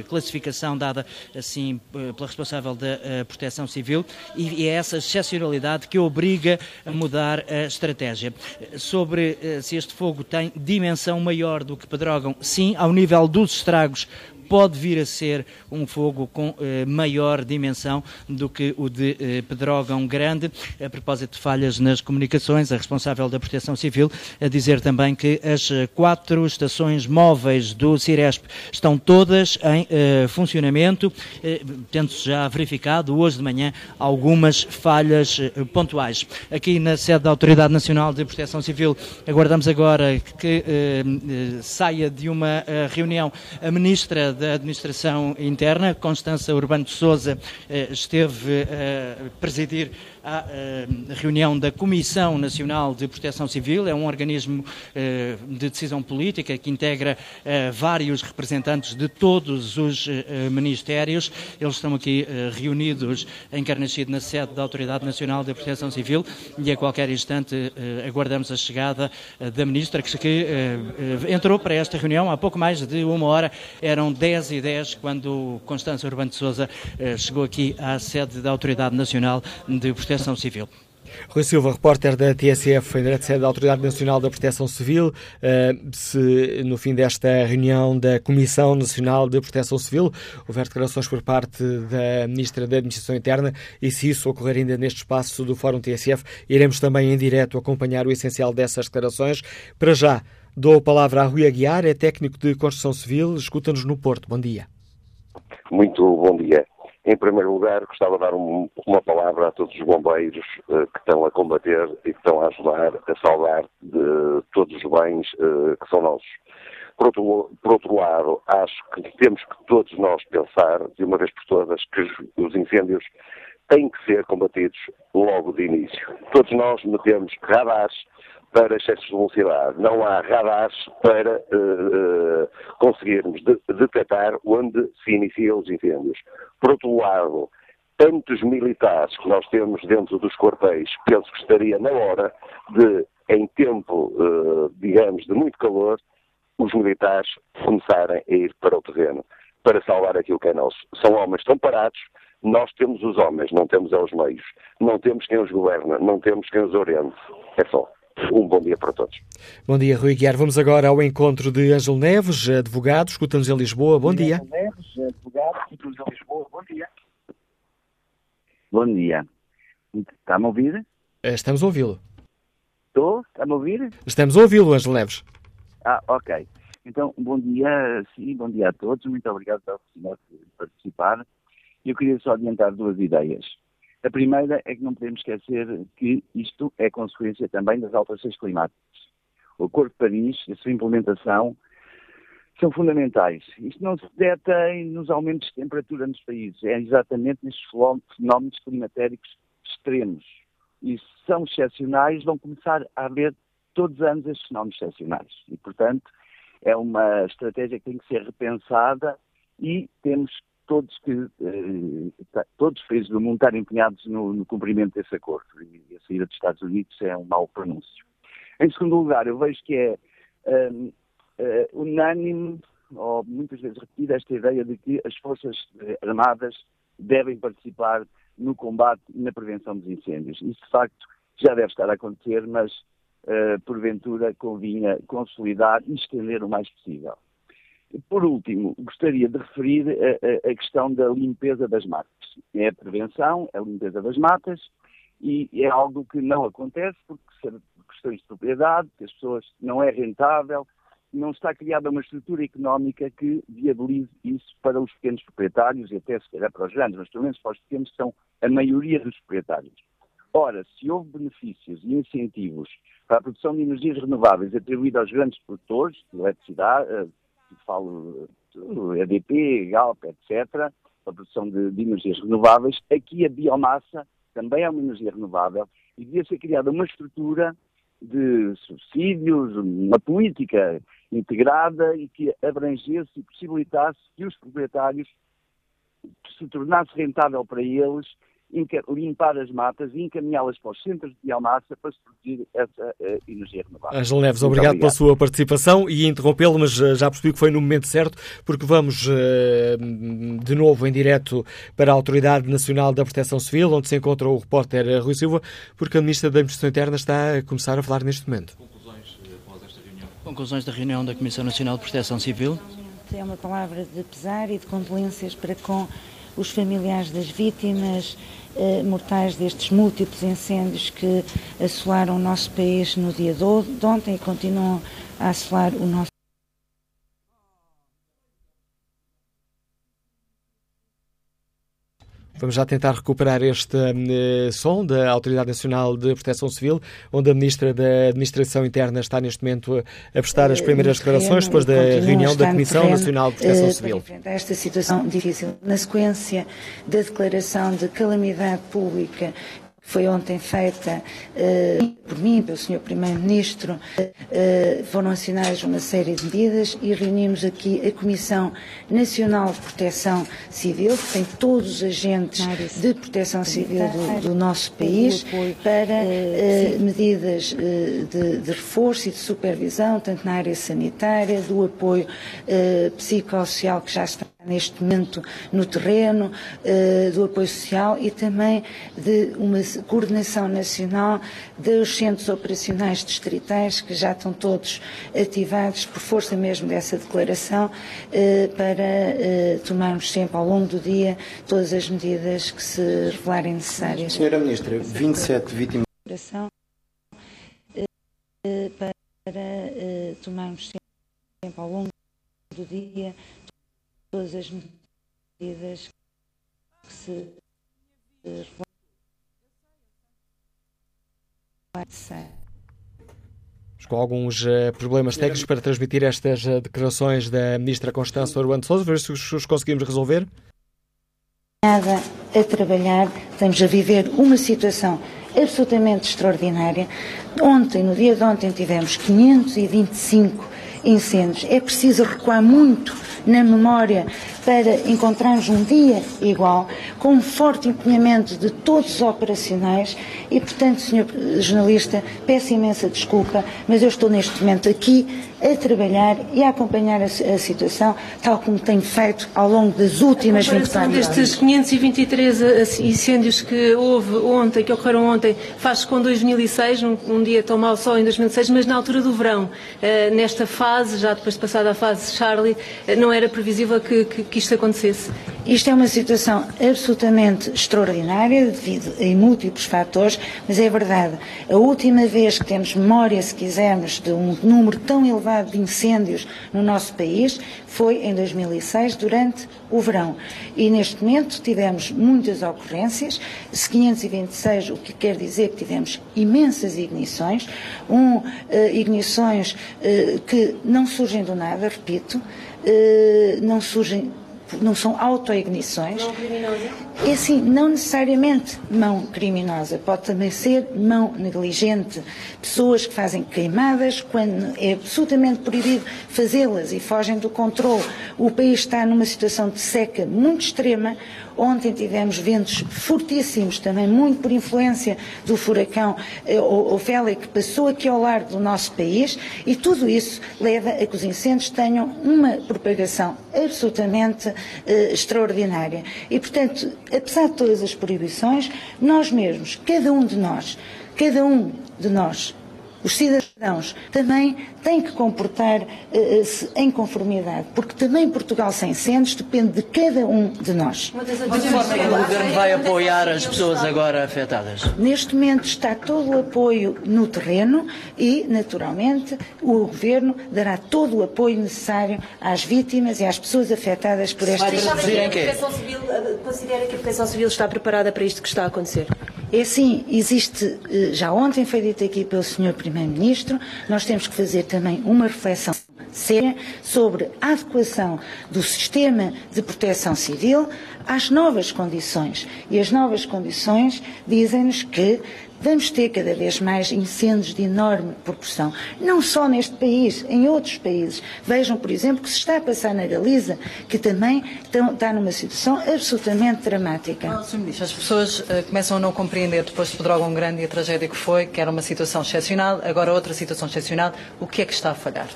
classificação dada assim pela responsável da Proteção Civil, e é essa excepcionalidade que obriga mudar a estratégia. Sobre eh, se este fogo tem dimensão maior do que Pedrógão, sim, ao nível dos estragos pode vir a ser um fogo com eh, maior dimensão do que o de eh, Pedrógão Grande. A propósito de falhas nas comunicações, a responsável da Proteção Civil a dizer também que as eh, quatro estações móveis do Ciresp estão todas em eh, funcionamento, eh, tendo-se já verificado hoje de manhã algumas falhas eh, pontuais. Aqui na sede da Autoridade Nacional de Proteção Civil aguardamos agora que saia de uma reunião a Ministra da Administração Interna, Constança Urbano de Souza, eh, esteve eh, a presidir à eh, reunião da Comissão Nacional de Proteção Civil, é um organismo eh, de decisão política que integra eh, vários representantes de todos os ministérios. Eles estão aqui reunidos em Carnachide, na sede da Autoridade Nacional de Proteção Civil, e a qualquer instante aguardamos a chegada da Ministra, que entrou para esta reunião há pouco mais de uma hora, eram 10 e 10 quando Constância Urbano de Souza chegou aqui à sede da Autoridade Nacional de Proteção Proteção Civil. Rui Silva, repórter da TSF, em direto da Autoridade Nacional da Proteção Civil, uh, se no fim desta reunião da Comissão Nacional de Proteção Civil houver declarações por parte da Ministra da Administração Interna e se isso ocorrer ainda neste espaço do Fórum TSF, iremos também em direto acompanhar o essencial dessas declarações. Para já, dou a palavra a Rui Aguiar, é técnico de construção civil, escuta-nos no Porto. Bom dia. Muito bom dia. Em primeiro lugar, gostava de dar um, uma palavra a todos os bombeiros uh, que estão a combater e que estão a ajudar a salvar de todos os bens uh, que são nossos. Por outro, por outro, lado, acho que temos que todos nós pensar, de uma vez por todas, que os incêndios têm que ser combatidos logo de início. Todos nós metemos radares para excessos de velocidade. Não há radares para uh, conseguirmos de, detectar onde se iniciam os incêndios. Por outro lado, tantos militares que nós temos dentro dos quartéis, penso que estaria na hora de, em tempo, uh, digamos, de muito calor, os militares começarem a ir para o terreno para salvar aquilo que é nosso. São homens tão parados, nós temos os homens, não temos os meios. Não temos quem os governa, não temos quem os oriente. É só. Um bom dia para todos. Bom dia, Rui Guiar. Vamos agora ao encontro de Ângelo Neves, advogado, escutamos em Lisboa. Bom dia. Ângelo Escutamos em Lisboa. Bom dia. Bom dia. Está-me a ouvir? Eh, estamos a ouvi-lo. Estou? Está-me a ouvir? Estamos a ouvi-lo, Ângelo Neves. Ah, ok. Então, bom dia, sim, bom dia a todos. Muito obrigado pela oportunidade de participar. Eu queria só adiantar duas ideias. A primeira é que não podemos esquecer que isto é consequência também das alterações climáticas. O Acordo de Paris e a sua implementação são fundamentais. Isto não se detém nos aumentos de temperatura nos países, é exatamente nestes fenómenos climatéricos extremos. E se são excepcionais, vão começar a haver todos os anos estes fenómenos excepcionais. E, portanto, é uma estratégia que tem que ser repensada e temos todos que eh, todos os países do mundo estarem empenhados no, no, cumprimento desse acordo e a saída dos Estados Unidos é um mau pronúncio. Em segundo lugar, eu vejo que é um, uh, unânime ou muitas vezes repetida esta ideia de que as forças eh, armadas devem participar no combate e na prevenção dos incêndios. Isso de facto já deve estar a acontecer, mas uh, porventura convinha consolidar e estender o mais possível. Por último, gostaria de referir a, a, questão da limpeza das matas. É a prevenção, é a limpeza das matas, e é algo que não acontece porque questões de propriedade, que as pessoas não é rentável, não está criada uma estrutura económica que viabilize isso para os pequenos proprietários e até se calhar para os grandes, mas pelo menos para os pequenos que são a maioria dos proprietários. Ora, se houve benefícios e incentivos para a produção de energias renováveis atribuídos aos grandes produtores de eletricidade, eh, falo EDP, Galp, etc., para a produção de, de, energias renováveis. Aqui a biomassa também é uma energia renovável e devia ser criada uma estrutura de subsídios, uma política integrada e que abrangesse e possibilitasse que os proprietários se tornasse rentável para eles limpar as matas e encaminhá-las para os centros de biomassa para se produzir essa uh, energia renovável. Ângelo Neves, obrigado, obrigado, pela sua participação e interrompê-lo, mas uh, já percebi que foi no momento certo, porque vamos uh, de novo em direto para a Autoridade Nacional da Proteção Civil, onde se encontra o repórter Rui Silva, porque a Ministra da Administração Interna está a começar a falar neste momento. Conclusões após esta reunião? Conclusões da reunião da Comissão Nacional de Proteção Civil? É uma palavra de pesar e de condolências para com os familiares das vítimas, eh, mortais destes múltiplos incêndios que assolaram o nosso país no dia de ontem e continuam a assolar o nosso Vamos já tentar recuperar este uh, som da Autoridade Nacional de Proteção Civil, onde a Ministra da Administração Interna está neste momento a prestar as primeiras declarações depois da reunião da Comissão Nacional de Proteção uh, Civil. Para esta situação difícil, na sequência da declaração de calamidade pública foi ontem feita uh, por mim, pelo Sr. Primeiro-Ministro, uh, foram assinadas uma série de medidas e reunimos aqui a Comissão Nacional de Proteção Civil, que tem todos os agentes de proteção civil do, do nosso país, para uh, medidas de, de, reforço e de supervisão, tanto na área sanitária, do apoio psicossocial que já está neste momento no terreno, do apoio social e também de uma coordenação nacional dos centros operacionais distritais, que já estão todos ativados por força mesmo dessa declaração, eh, para eh, tomarmos sempre ao longo do dia todas as medidas que se revelarem necessárias. Senhora Ministra, 27 vítimas. Eh, para tomarmos sempre ao longo do dia todas as medidas se com alguns uh, problemas técnicos para transmitir estas uh, declarações da Ministra Constança Urbano de Sousa, ver se os, os conseguimos resolver. Nada a trabalhar, estamos a viver uma situação absolutamente extraordinária. Ontem, no dia de ontem, tivemos 525 incêndios. É preciso recuar muito na memória para encontrarmos um dia igual, com um forte empenhamento de todos os operacionais e, portanto, Sr. Jornalista, peço imensa desculpa, mas eu estou neste momento aqui a trabalhar e a acompanhar a, a situação, tal como tenho feito ao longo das últimas 24 horas. destes 523 eh, incêndios que houve ontem, que ocorreram ontem, faz-se com 2006, um, um, dia tão mau só em 2006, mas na altura do verão, uh, nesta fase, já depois de passada a fase Charlie, uh, não era previsível que, que, que isto acontecesse. Isto é uma situação absolutamente extraordinária devido a múltiplos fatores, mas é verdade. A última vez que temos memória, se quisermos, de um número tão elevado de incêndios no nosso país foi em 2006, durante o verão. E neste momento tivemos muitas ocorrências, 526, o que quer dizer que tivemos imensas ignições, um, uh, ignições uh, que não surgem do nada, repito, não surgem não são autoignições. Mão criminosa? É assim, não necessariamente mão criminosa, pode também ser mão negligente. Pessoas que fazem queimadas quando é absolutamente proibido fazê-las e fogem do controle. O país está numa situação de seca muito extrema. Ontem tivemos ventos fortíssimos, também muito por influência do furacão eh, Ofélia, que passou aqui ao largo do nosso país, e tudo isso leva a que os incêndios tenham uma propagação absolutamente eh, extraordinária. E, portanto, apesar de todas as proibições, nós mesmos, cada um de nós, cada um de nós, os cidadãos também têm que comportar-se uh, em conformidade, porque também Portugal sem incêndios depende de cada um de nós. De que forma é que o Governo vai apoiar as pessoas agora afetadas? Neste momento está todo o apoio no terreno e, naturalmente, o Governo dará todo o apoio necessário às vítimas e às pessoas afetadas por esta situação. Considera que a Proteção Civil está preparada para isto que está a acontecer? É assim, existe, eh, já ontem foi dito aqui pelo Sr. Primeiro-Ministro, nós temos que fazer também uma reflexão séria sobre a adequação do sistema de proteção civil às novas condições. E as novas condições dizem-nos que vamos ter cada vez mais incêndios de enorme proporção. Não só neste país, em outros países. Vejam, por exemplo, que se está a passar na Galiza, que também está numa situação absolutamente dramática. Sr. Ministro, as pessoas uh, começam a não compreender depois de Pedrógão Grande e a tragédia que foi, que era uma situação excepcional, agora outra situação excepcional. O que é que está a falhar?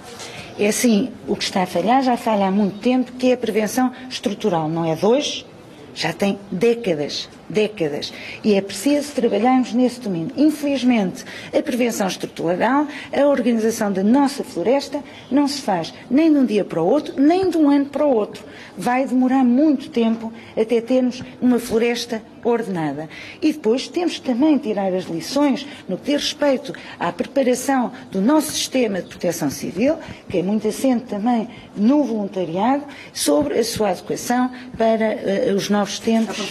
É assim, o que está a falhar já falha há muito tempo, que é a prevenção estrutural. Não é de hoje, já tem décadas décadas. E é preciso trabalharmos nesse domínio. Infelizmente, a prevenção estrutural, a organização da nossa floresta, não se faz nem de um dia para o outro, nem de um ano para o outro. Vai demorar muito tempo até termos uma floresta ordenada. E depois temos que também tirar as lições no que diz respeito à preparação do nosso sistema de proteção civil, que é muito assente também no voluntariado, sobre a sua adequação para uh, os novos tempos. A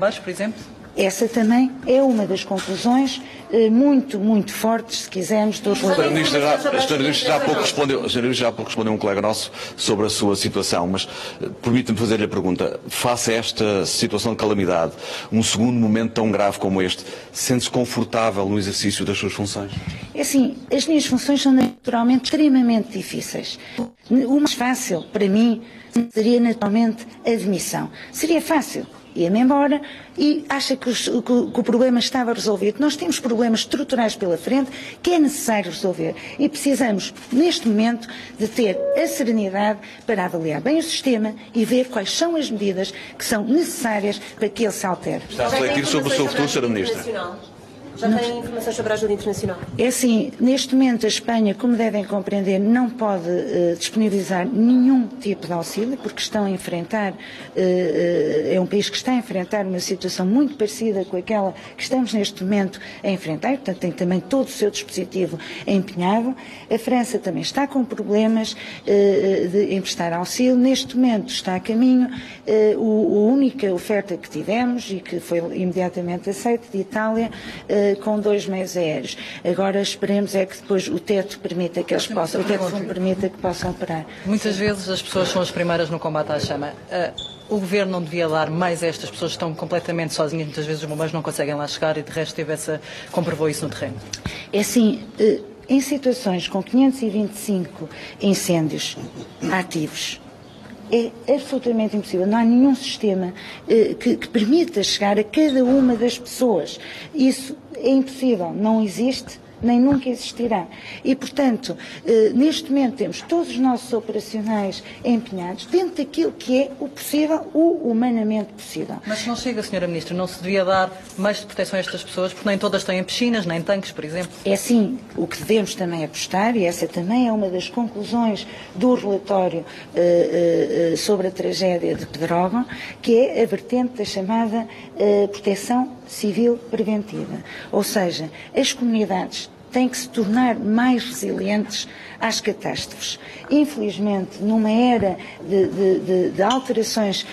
bombeiros, por exemplo? Essa também é uma das conclusões eh, muito, muito fortes, se quisermos, do Sra. Ministra, já, Sra. Ministra já há pouco respondeu, Sra. já há pouco respondeu um colega nosso sobre a sua situação, mas eh, permita-me fazer-lhe a pergunta. Face a esta situação de calamidade, um segundo momento tão grave como este, sente-se confortável no exercício das suas funções? É assim, as minhas funções são naturalmente extremamente difíceis. O mais fácil, para mim, seria naturalmente a admissão. Seria fácil ia-me embora e acha que, os, que, que, o problema estava resolvido. Nós temos problemas estruturais pela frente que é necessário resolver e precisamos, neste momento, de ter a serenidade para avaliar bem o sistema e ver quais são as medidas que são necessárias para que ele se altere. Está a refletir sobre o seu futuro, Sra. Ministra? Já tem informações sobre a ajuda internacional? É assim, neste momento a Espanha, como devem compreender, não pode uh, disponibilizar nenhum tipo de auxílio, porque estão a enfrentar, uh, uh, é um país que está a enfrentar uma situação muito parecida com aquela que estamos neste momento a enfrentar, portanto tem também todo o seu dispositivo empenhado. A França também está com problemas de emprestar auxílio. Neste momento está a caminho a única oferta que tivemos e que foi imediatamente aceita de Itália com dois meios aéreos. Agora esperemos é que depois o teto permita que eles possam, o teto permita que possam operar. Muitas vezes as pessoas são as primeiras no combate à chama. Uh, o governo não devia dar mais a estas pessoas que estão completamente sozinhas, muitas vezes os bombeiros não conseguem lá chegar e de resto teve essa, comprovou isso no terreno. É assim, uh, em situações com 525 incêndios ativos, é absolutamente impossível. Não há nenhum sistema eh, que, que, permita chegar a cada uma das pessoas. Isso é impossível, não existe nem nunca existirá. E, portanto, eh, neste momento temos todos os nossos operacionais empenhados dentro daquilo que é o possível, o humanamente possível. Mas não chega, Sra. Ministra, não se devia dar mais de proteção a estas pessoas, porque nem todas têm piscinas, nem tanques, por exemplo? É sim, o que devemos também apostar, e essa também é uma das conclusões do relatório uh, uh, sobre a tragédia de Pedrógão, que é a vertente da chamada proteção civil preventiva. Ou seja, as comunidades têm que se tornar mais resilientes às catástrofes. Infelizmente, numa era de, de, de, alterações uh,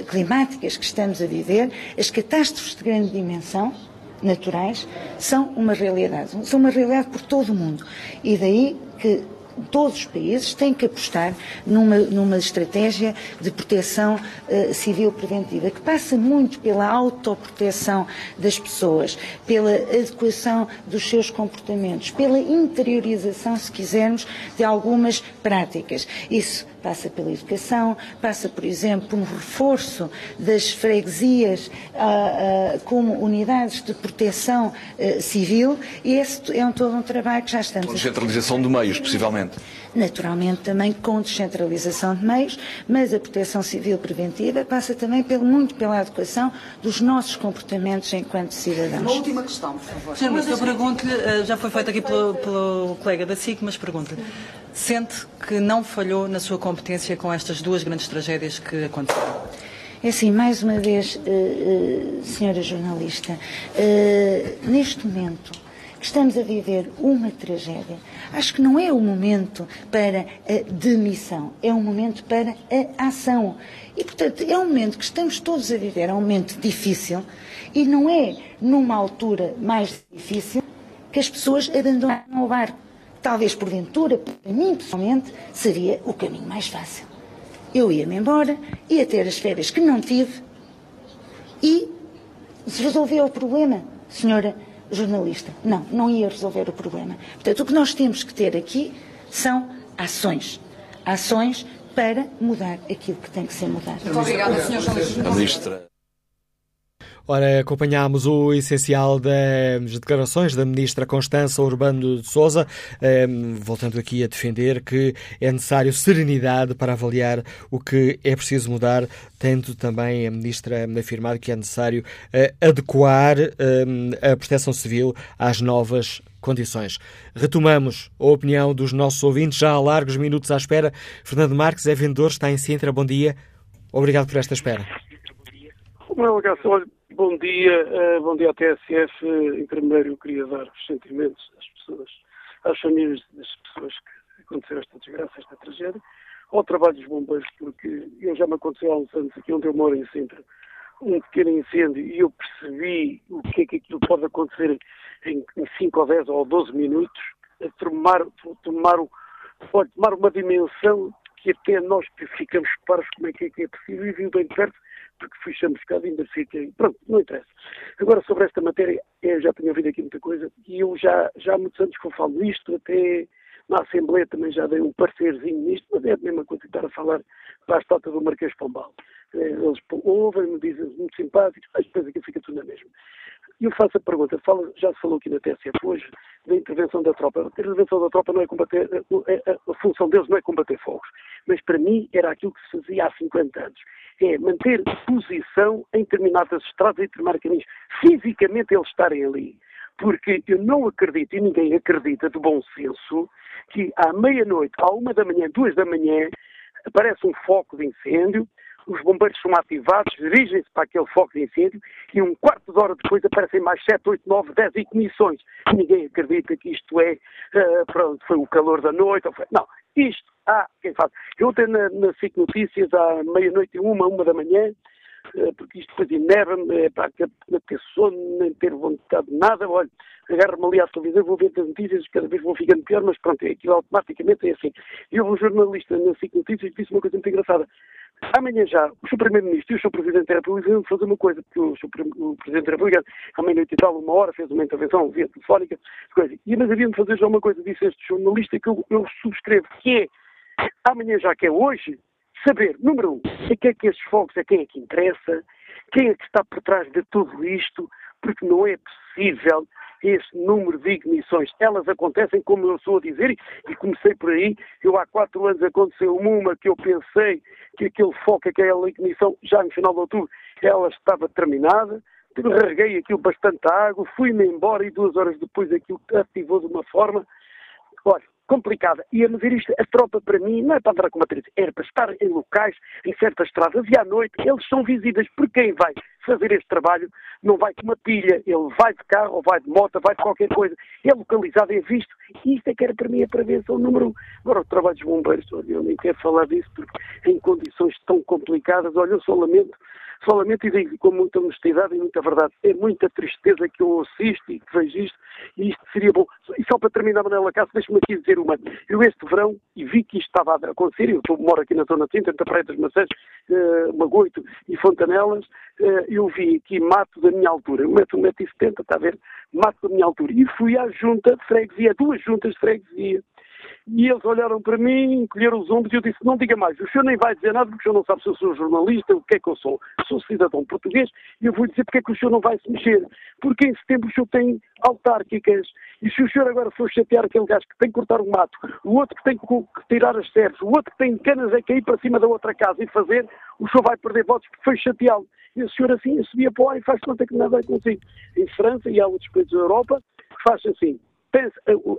uh, climáticas que estamos a viver, as catástrofes de grande dimensão, naturais, são uma realidade. São uma realidade por todo o mundo. E daí que todos os países têm que apostar numa, numa estratégia de proteção uh, civil preventiva, que passa muito pela autoproteção das pessoas, pela adequação dos seus comportamentos, pela interiorização, se quisermos, de algumas práticas. Isso passa pela educação, passa, por exemplo, por um reforço das freguesias uh, uh, como unidades de proteção uh, civil e esse é um, todo um trabalho que já estamos com Descentralização de meios, possivelmente. Naturalmente também com descentralização de meios, mas a proteção civil preventiva passa também pelo, muito pela educação dos nossos comportamentos enquanto cidadãos. Uma última questão, por favor. Sr. Ministro, eu pergunto-lhe, já foi feito aqui pelo, pelo colega da SIC, mas pergunto-lhe, sente que não falhou na sua competência com estas duas grandes tragédias que aconteceram? É assim, mais uma vez, uh, uh, senhora jornalista, uh, neste momento que estamos a viver uma tragédia, acho que não é o momento para a demissão, é um momento para a ação. E, portanto, é um momento que estamos todos a viver, é um momento difícil, e não é numa altura mais difícil que as pessoas abandonam o barco talvez porventura, para mim pessoalmente, seria o caminho mais fácil. Eu ia-me embora, ia ter as férias que não tive e se resolveu o problema, senhora jornalista. Não, não ia resolver o problema. Portanto, o que nós temos que ter aqui são ações. Ações para mudar aquilo que tem que ser mudado. Muito obrigada, senhor jornalista. Ora, acompanhámos o essencial das declarações da ministra Constança Urbano de Souza, ehm, voltando aqui a defender que é necessário serenidade para avaliar o que é preciso mudar, tendo também a ministra afirmado que é necessário eh, adequar ehm, a proteção civil às novas condições. Retomamos a opinião dos nossos ouvintes, já há largos minutos à espera. Fernando Marques é vendedor, está em Sintra. Bom dia. Obrigado por esta espera. Olha, Bom dia, uh, bom dia à TSF. Em primeiro, eu queria dar os sentimentos das pessoas, às famílias das pessoas que aconteceram esta desgraça, esta tragédia, ao trabalho dos bombeiros, porque eu já me aconteceu há uns anos aqui onde eu moro em Sintra, um pequeno incêndio e eu percebi o que é que aquilo pode acontecer em 5 ou 10 ou 12 minutos, a tomar, tomar, pode tomar uma dimensão que até nós ficamos paros como é que é, que é possível e viu bem de perto porque fui chamuscado e ainda fiquei. Pronto, não interessa. Agora, sobre esta matéria, eu já tenho ouvido aqui muita coisa e eu já, já há muitos anos que eu falo nisto, até na Assembleia também já dei um parcerzinho nisto, mas é a mesma coisa que estar a falar para a estátua do Marquês Pombal. Eh, eles ouvem-me, dizem muito simpáticos, mas depois aqui fica tudo na mesma. E eu faço a pergunta, fala, já se falou aqui na TSF hoje, da intervenção da tropa. A intervenção da tropa não é combater, a, a, a função deles não é combater fogos, mas para mim era aquilo que se fazia há 50 anos é manter posição em determinadas estradas e determinados caminhos. Fisicamente eles estarem ali. Porque eu não acredito, e ninguém acredita de bom senso, que à meia-noite, à uma da manhã, duas da manhã, aparece um foco de incêndio, os bombeiros são ativados, dirigem-se para aquele foco de incêndio e um quarto de hora depois aparecem mais 7, 8, 9, 10 ignições. Ninguém acredita que isto é, uh, pronto, foi o calor da noite. Não, isto há quem faz. Eu ontem na, na SIC Notícias, à meia-noite e uma, uma da manhã, uh, porque isto depois enerva-me, é para não ter sono, nem ter vontade de nada, olha, agarro-me ali à televisão, vou ver as notícias, cada vez vou ficando pior, mas pronto, é aquilo automaticamente é assim. E eu, um jornalista na SIC Notícias, disse uma coisa muito engraçada. Amanhã já, o Sr. Primeiro-Ministro e o Sr. Presidente da República vão fazer uma coisa, porque o, o Presidente da República, à meia-noite e tal, uma hora, fez uma intervenção via telefónica, coisa. E mas havia de fazer já uma coisa, disse este jornalista, que eu, eu subscrevo, que é, amanhã já que é hoje, saber, número um, a que é que estes fogos, a quem é que interessa, quem é que está por trás de tudo isto, porque não é possível esse número de ignições. Elas acontecem, como eu sou a dizer, e comecei por aí. Eu há quatro anos aconteceu uma que eu pensei que aquele foco, aquela ignição, já no final de outubro, ela estava terminada. Reguei aquilo bastante água, fui-me embora e duas horas depois aquilo ativou de uma forma. Olha, complicada. E a ver isto, a tropa para mim não é para andar a combater, era para estar em locais, em certas estradas, e à noite eles são visíveis por quem vai fazer este trabalho, não vai com uma pilha, ele vai de carro, ou vai de moto, vai de qualquer coisa, é localizado, é visto, e isto é que era para mim a prevenção número um. Agora, o trabalho dos bombeiros, eu nem quero falar disso, porque em condições tão complicadas, olha, eu só lamento Solamente e digo com muita honestidade e muita verdade, é muita tristeza que eu assisto e que vejo isto, e isto seria bom. E só para terminar, Manela Cássio, deixe-me aqui dizer uma. Eu este verão, e vi que isto estava a acontecer, eu moro aqui na zona de Sintra, entre Praia das Maçãs, uh, Magoito e Fontanelas, uh, eu vi aqui mato da minha altura, 1,70m, está a ver? Mato da minha altura. E fui à junta de freguesia, duas juntas de freguesia, e eles olharam para mim, encolheram os ombros e eu disse, não diga mais, o senhor nem vai dizer nada porque o senhor não sabe se eu sou jornalista, o que é que eu sou. Sou cidadão português e eu vou dizer porque é que o senhor não vai se mexer. Porque em setembro o senhor tem autárquicas e se o senhor agora for chatear aquele gajo que tem que cortar o mato, o outro que tem que tirar as serras, o outro que tem canas a cair para cima da outra casa e fazer, o senhor vai perder votos porque foi chateá-lo. E o senhor assim subia para o ar e faz conta que nada é consigo. Em França e há outros países da Europa que faz assim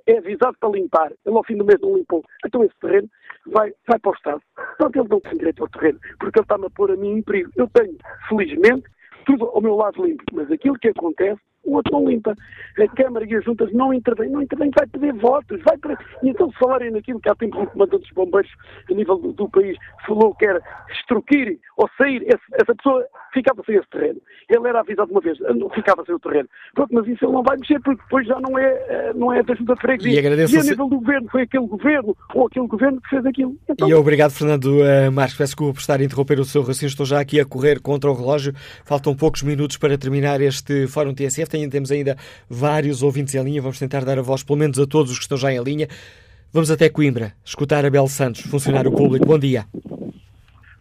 é avisado para limpar, ele ao fim do mês não limpou, então esse terreno vai, vai para o Estado. Portanto, ele não tem direito ao terreno, porque ele está-me a pôr a mim em perigo. Eu tenho, felizmente, tudo ao meu lado limpo, mas aquilo que acontece o outro não limpa. A Câmara e as juntas não intervêm, não intervêm, vai pedir votos, vai para... E então se falarem naquilo que há tempo o comandante dos bombeiros a nível do, do, país falou que era extruir ou sair, esse, essa pessoa ficava sem esse terreno. Ele era avisado uma vez, ficava sem o terreno. Pronto, mas isso ele não vai mexer porque depois já não é, eh, não é da junta de freguesia. E, agradeço e a nível do governo, foi aquele governo ou aquele governo que fez aquilo. Então... E obrigado, Fernando uh, Marques. Peço desculpa por estar a interromper o seu raciocínio. Estou já aqui a correr contra o relógio. Faltam poucos minutos para terminar este Fórum TSF. Temos ainda vários ouvintes em linha. Vamos tentar dar a voz, pelo menos a todos os que estão já em linha. Vamos até Coimbra, escutar a Bel Santos, funcionário público. Bom dia.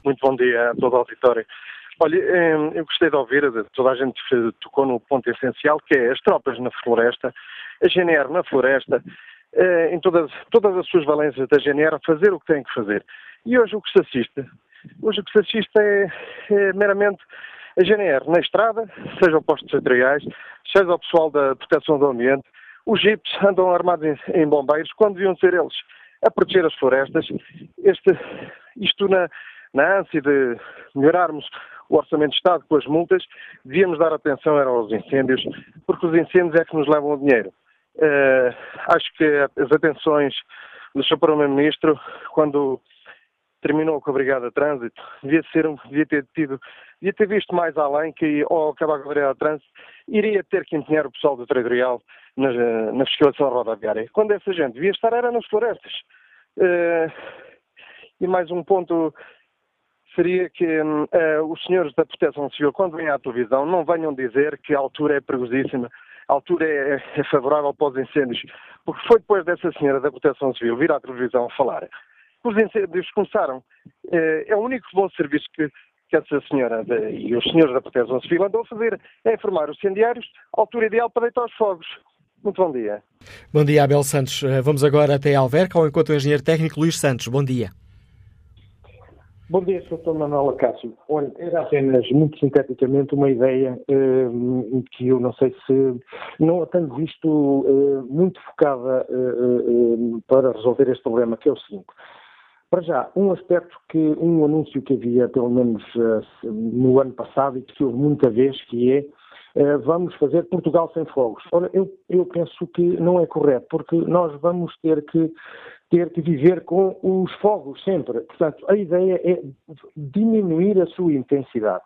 Muito bom dia a todo o auditório. Olha, hum, eu gostei de ouvir, toda a gente tocou no ponto essencial, que é as tropas na floresta, a GNR na floresta, eh, em todas, todas as suas valências da GNR, fazer o que tem que fazer. E hoje o que se assiste? Hoje o que se assiste é, é meramente a GNR na estrada, seja o postos setoriais, seja o pessoal da proteção do ambiente, os jipes andam armados em, em bombeiros, quando deviam ser eles a proteger as florestas. Este, isto na, na ânsia de melhorarmos o Orçamento de Estado com as multas, devíamos dar atenção aos incêndios, porque os incêndios é que nos levam o dinheiro. Uh, acho que as atenções do Sr. Primeiro-Ministro, quando terminou com a Brigada de Trânsito, devia, ser, devia ter tido, devia ter visto mais além que, ao acabar com a Brigada de Trânsito, iria ter que empenhar o pessoal do territorial na, na fiscalização rodoviária. Quando essa gente devia estar era nas florestas. Uh, e mais um ponto seria que uh, os senhores da Proteção Civil, quando vêm à televisão, não venham dizer que a altura é perigosíssima, a altura é, é favorável para os incêndios, porque foi depois dessa senhora da Proteção Civil vir à televisão falar os incêndios começaram. Uh, é o único bom serviço que, que essa senhora de, e os senhores da Proteção Civil andam a fazer, é informar os incendiários a altura ideal para deitar os fogos. Muito bom dia. Bom dia, Abel Santos. Eh, vamos agora até Alverca, ao encontro do engenheiro técnico Luís Santos. Bom dia. Bom dia, Sr. Manuel Acácio. Olha, era apenas, muito sinteticamente, uma ideia eh, que eu não sei se não a tenho visto eh, muito focada eh, eh, para resolver este problema, que é o seguinte. Para já, um aspecto que, um anúncio que havia, pelo menos eh, no ano passado, e que se ouve muita vez, que é eh, vamos fazer Portugal sem fogos. Ora, eu, eu penso que não é correto, porque nós vamos ter que ter que viver com os fogos sempre. Portanto, a ideia é diminuir a sua intensidade.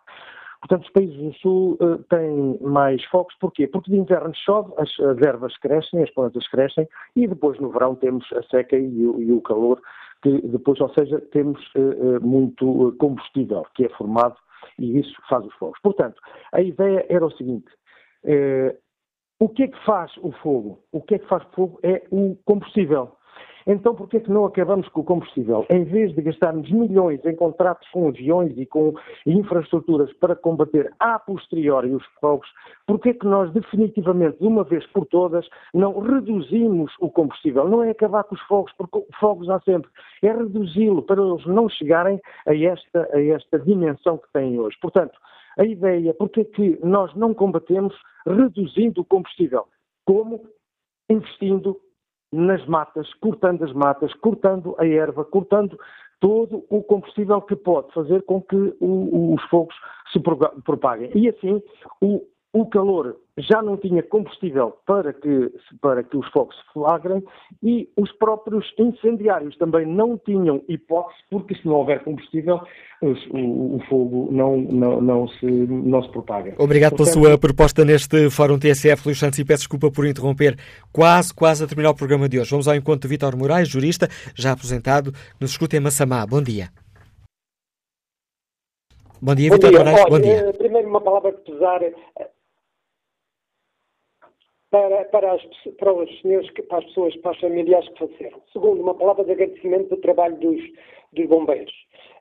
Portanto, os países do Sul uh, têm mais fogos. Porquê? Porque de inverno chove, as, as, ervas crescem, as plantas crescem, e depois no verão temos a seca e o, e o calor, que depois, ou seja, temos uh, muito combustível que é formado e isso faz os fogos. Portanto, a ideia era o seguinte: o que é que faz o fogo? O que é que faz o fogo é o combustível. Então, por que é que não acabamos com o combustível? Em vez de gastarmos milhões em contratos com aviões e com infraestruturas para combater a posteriori os fogos, por que é que nós definitivamente, de uma vez por todas, não reduzimos o combustível? Não é acabar com os fogos, porque fogos há sempre, é reduzi-lo para eles não chegarem a esta, a esta dimensão que têm hoje. Portanto, a ideia, porque é que nós não combatemos reduzindo o combustível? Como? Investindo nas matas, cortando as matas, cortando a erva, cortando todo o combustível que pode fazer com que o, os fogos se propaguem. E assim, o, o calor já não tinha combustível para que, para que os fogos se flagrem e os próprios incendiários também não tinham hipótese, porque se não houver combustível, o, o fogo não, não, não, se, não se propaga. Obrigado Portanto, pela sua proposta neste Fórum TSF, Luís Santos, e peço desculpa por interromper quase, quase a terminar o programa de hoje. Vamos ao encontro de Vítor Moraes, jurista, já aposentado, nos escuta em Massamá. Bom dia. Bom dia, Vítor Moraes. Bom dia. Eh, primeiro, uma palavra de pesar para, para, as, para os senhores, para as pessoas, para as familiares que faleceram. Segundo, uma palavra de agradecimento do trabalho dos, dos bombeiros.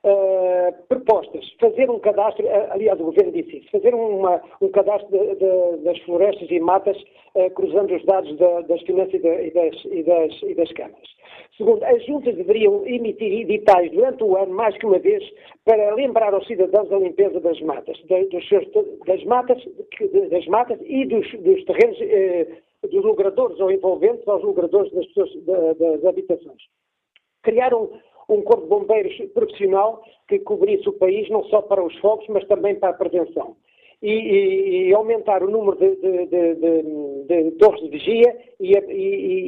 Uh, propostas, fazer um cadastro, uh, aliás, o Governo disse isso, fazer uma, um cadastro de, de, das florestas e matas, uh, cruzando os dados da, das finanças e, das, e, das, e das câmaras. Segundo, as juntas deveriam emitir editais durante o ano, mais que uma vez, para lembrar aos cidadãos a limpeza das matas, dos seus, das, matas, das matas e dos, dos terrenos dos logradores ou envolventes aos logradores das, das habitações. Criaram um corpo de bombeiros profissional que cobrisse o país não só para os fogos, mas também para a prevenção. E, e, e aumentar o número de, de, de, de torres de vigia e,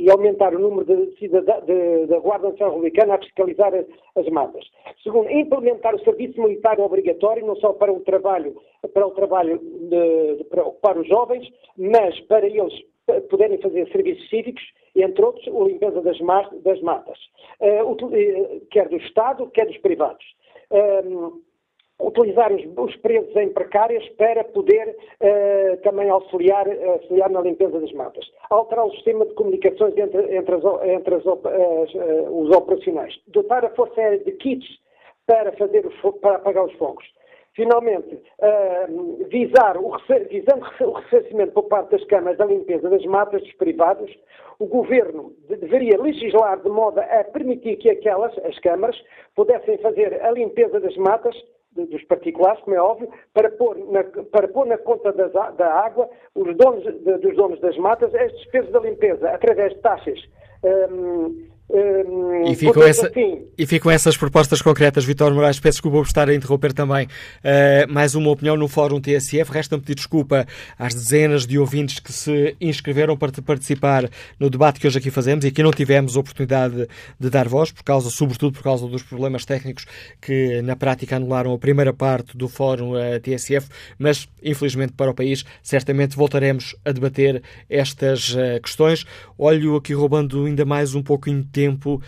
e, aumentar o número da Guarda Nacional Republicana a fiscalizar as matas. Segundo, implementar o serviço militar obrigatório, não só para o trabalho, para o trabalho para ocupar os jovens, mas para eles poderem fazer serviços cívicos, entre outros, a limpeza das, das matas, uh, quer do Estado, quer dos privados. Um, utilizar os, os, presos em precárias para poder uh, também auxiliar, auxiliar, na limpeza das matas. Alterar o sistema de comunicações entre, entre, as, entre as, uh, os operacionais. Dotar a Força Aérea de kits para, fazer para apagar os fogos. Finalmente, uh, visar o, visando o ressarcimento por parte das câmaras da limpeza das matas dos privados, o Governo de, deveria legislar de modo a permitir que aquelas, as câmaras, pudessem fazer a limpeza das matas dos particulares, como é óbvio, para pôr na, para pôr na conta das, da água os donos, de, dos donos das matas as despesas da limpeza, através de taxas. Um, Hum, e, ficam essa, assim, e ficam essas propostas concretas, Vitor Moraes. Peço desculpa por estar a interromper também uh, mais uma opinião no Fórum TSF. Resta-me pedir desculpa às dezenas de ouvintes que se inscreveram para participar no debate que hoje aqui fazemos e que não tivemos oportunidade de, de dar voz, por causa, sobretudo por causa dos problemas técnicos que na prática anularam a primeira parte do Fórum uh, eh, TSF, mas infelizmente para o país, certamente voltaremos a debater estas uh, questões. Olho aqui roubando ainda mais um pouco tempo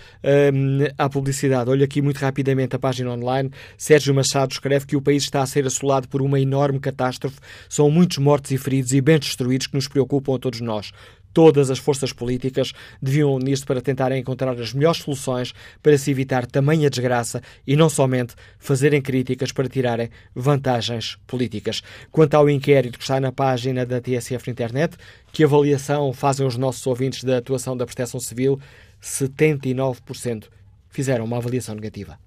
um, à publicidade. Olho aqui muito rapidamente a página online. Sérgio Machado escreve que o país está a ser assolado por uma enorme catástrofe. São muitos mortos e feridos e bens destruídos que nos preocupam a todos nós. Todas as forças políticas deviam unir-se para tentarem encontrar as melhores soluções para se evitar tamanha desgraça e não somente fazerem críticas para tirarem vantagens políticas. Quanto ao inquérito que está na página da TSF na internet, que avaliação fazem os nossos ouvintes da atuação da Proteção Civil? 79% fizeram uma avaliação negativa.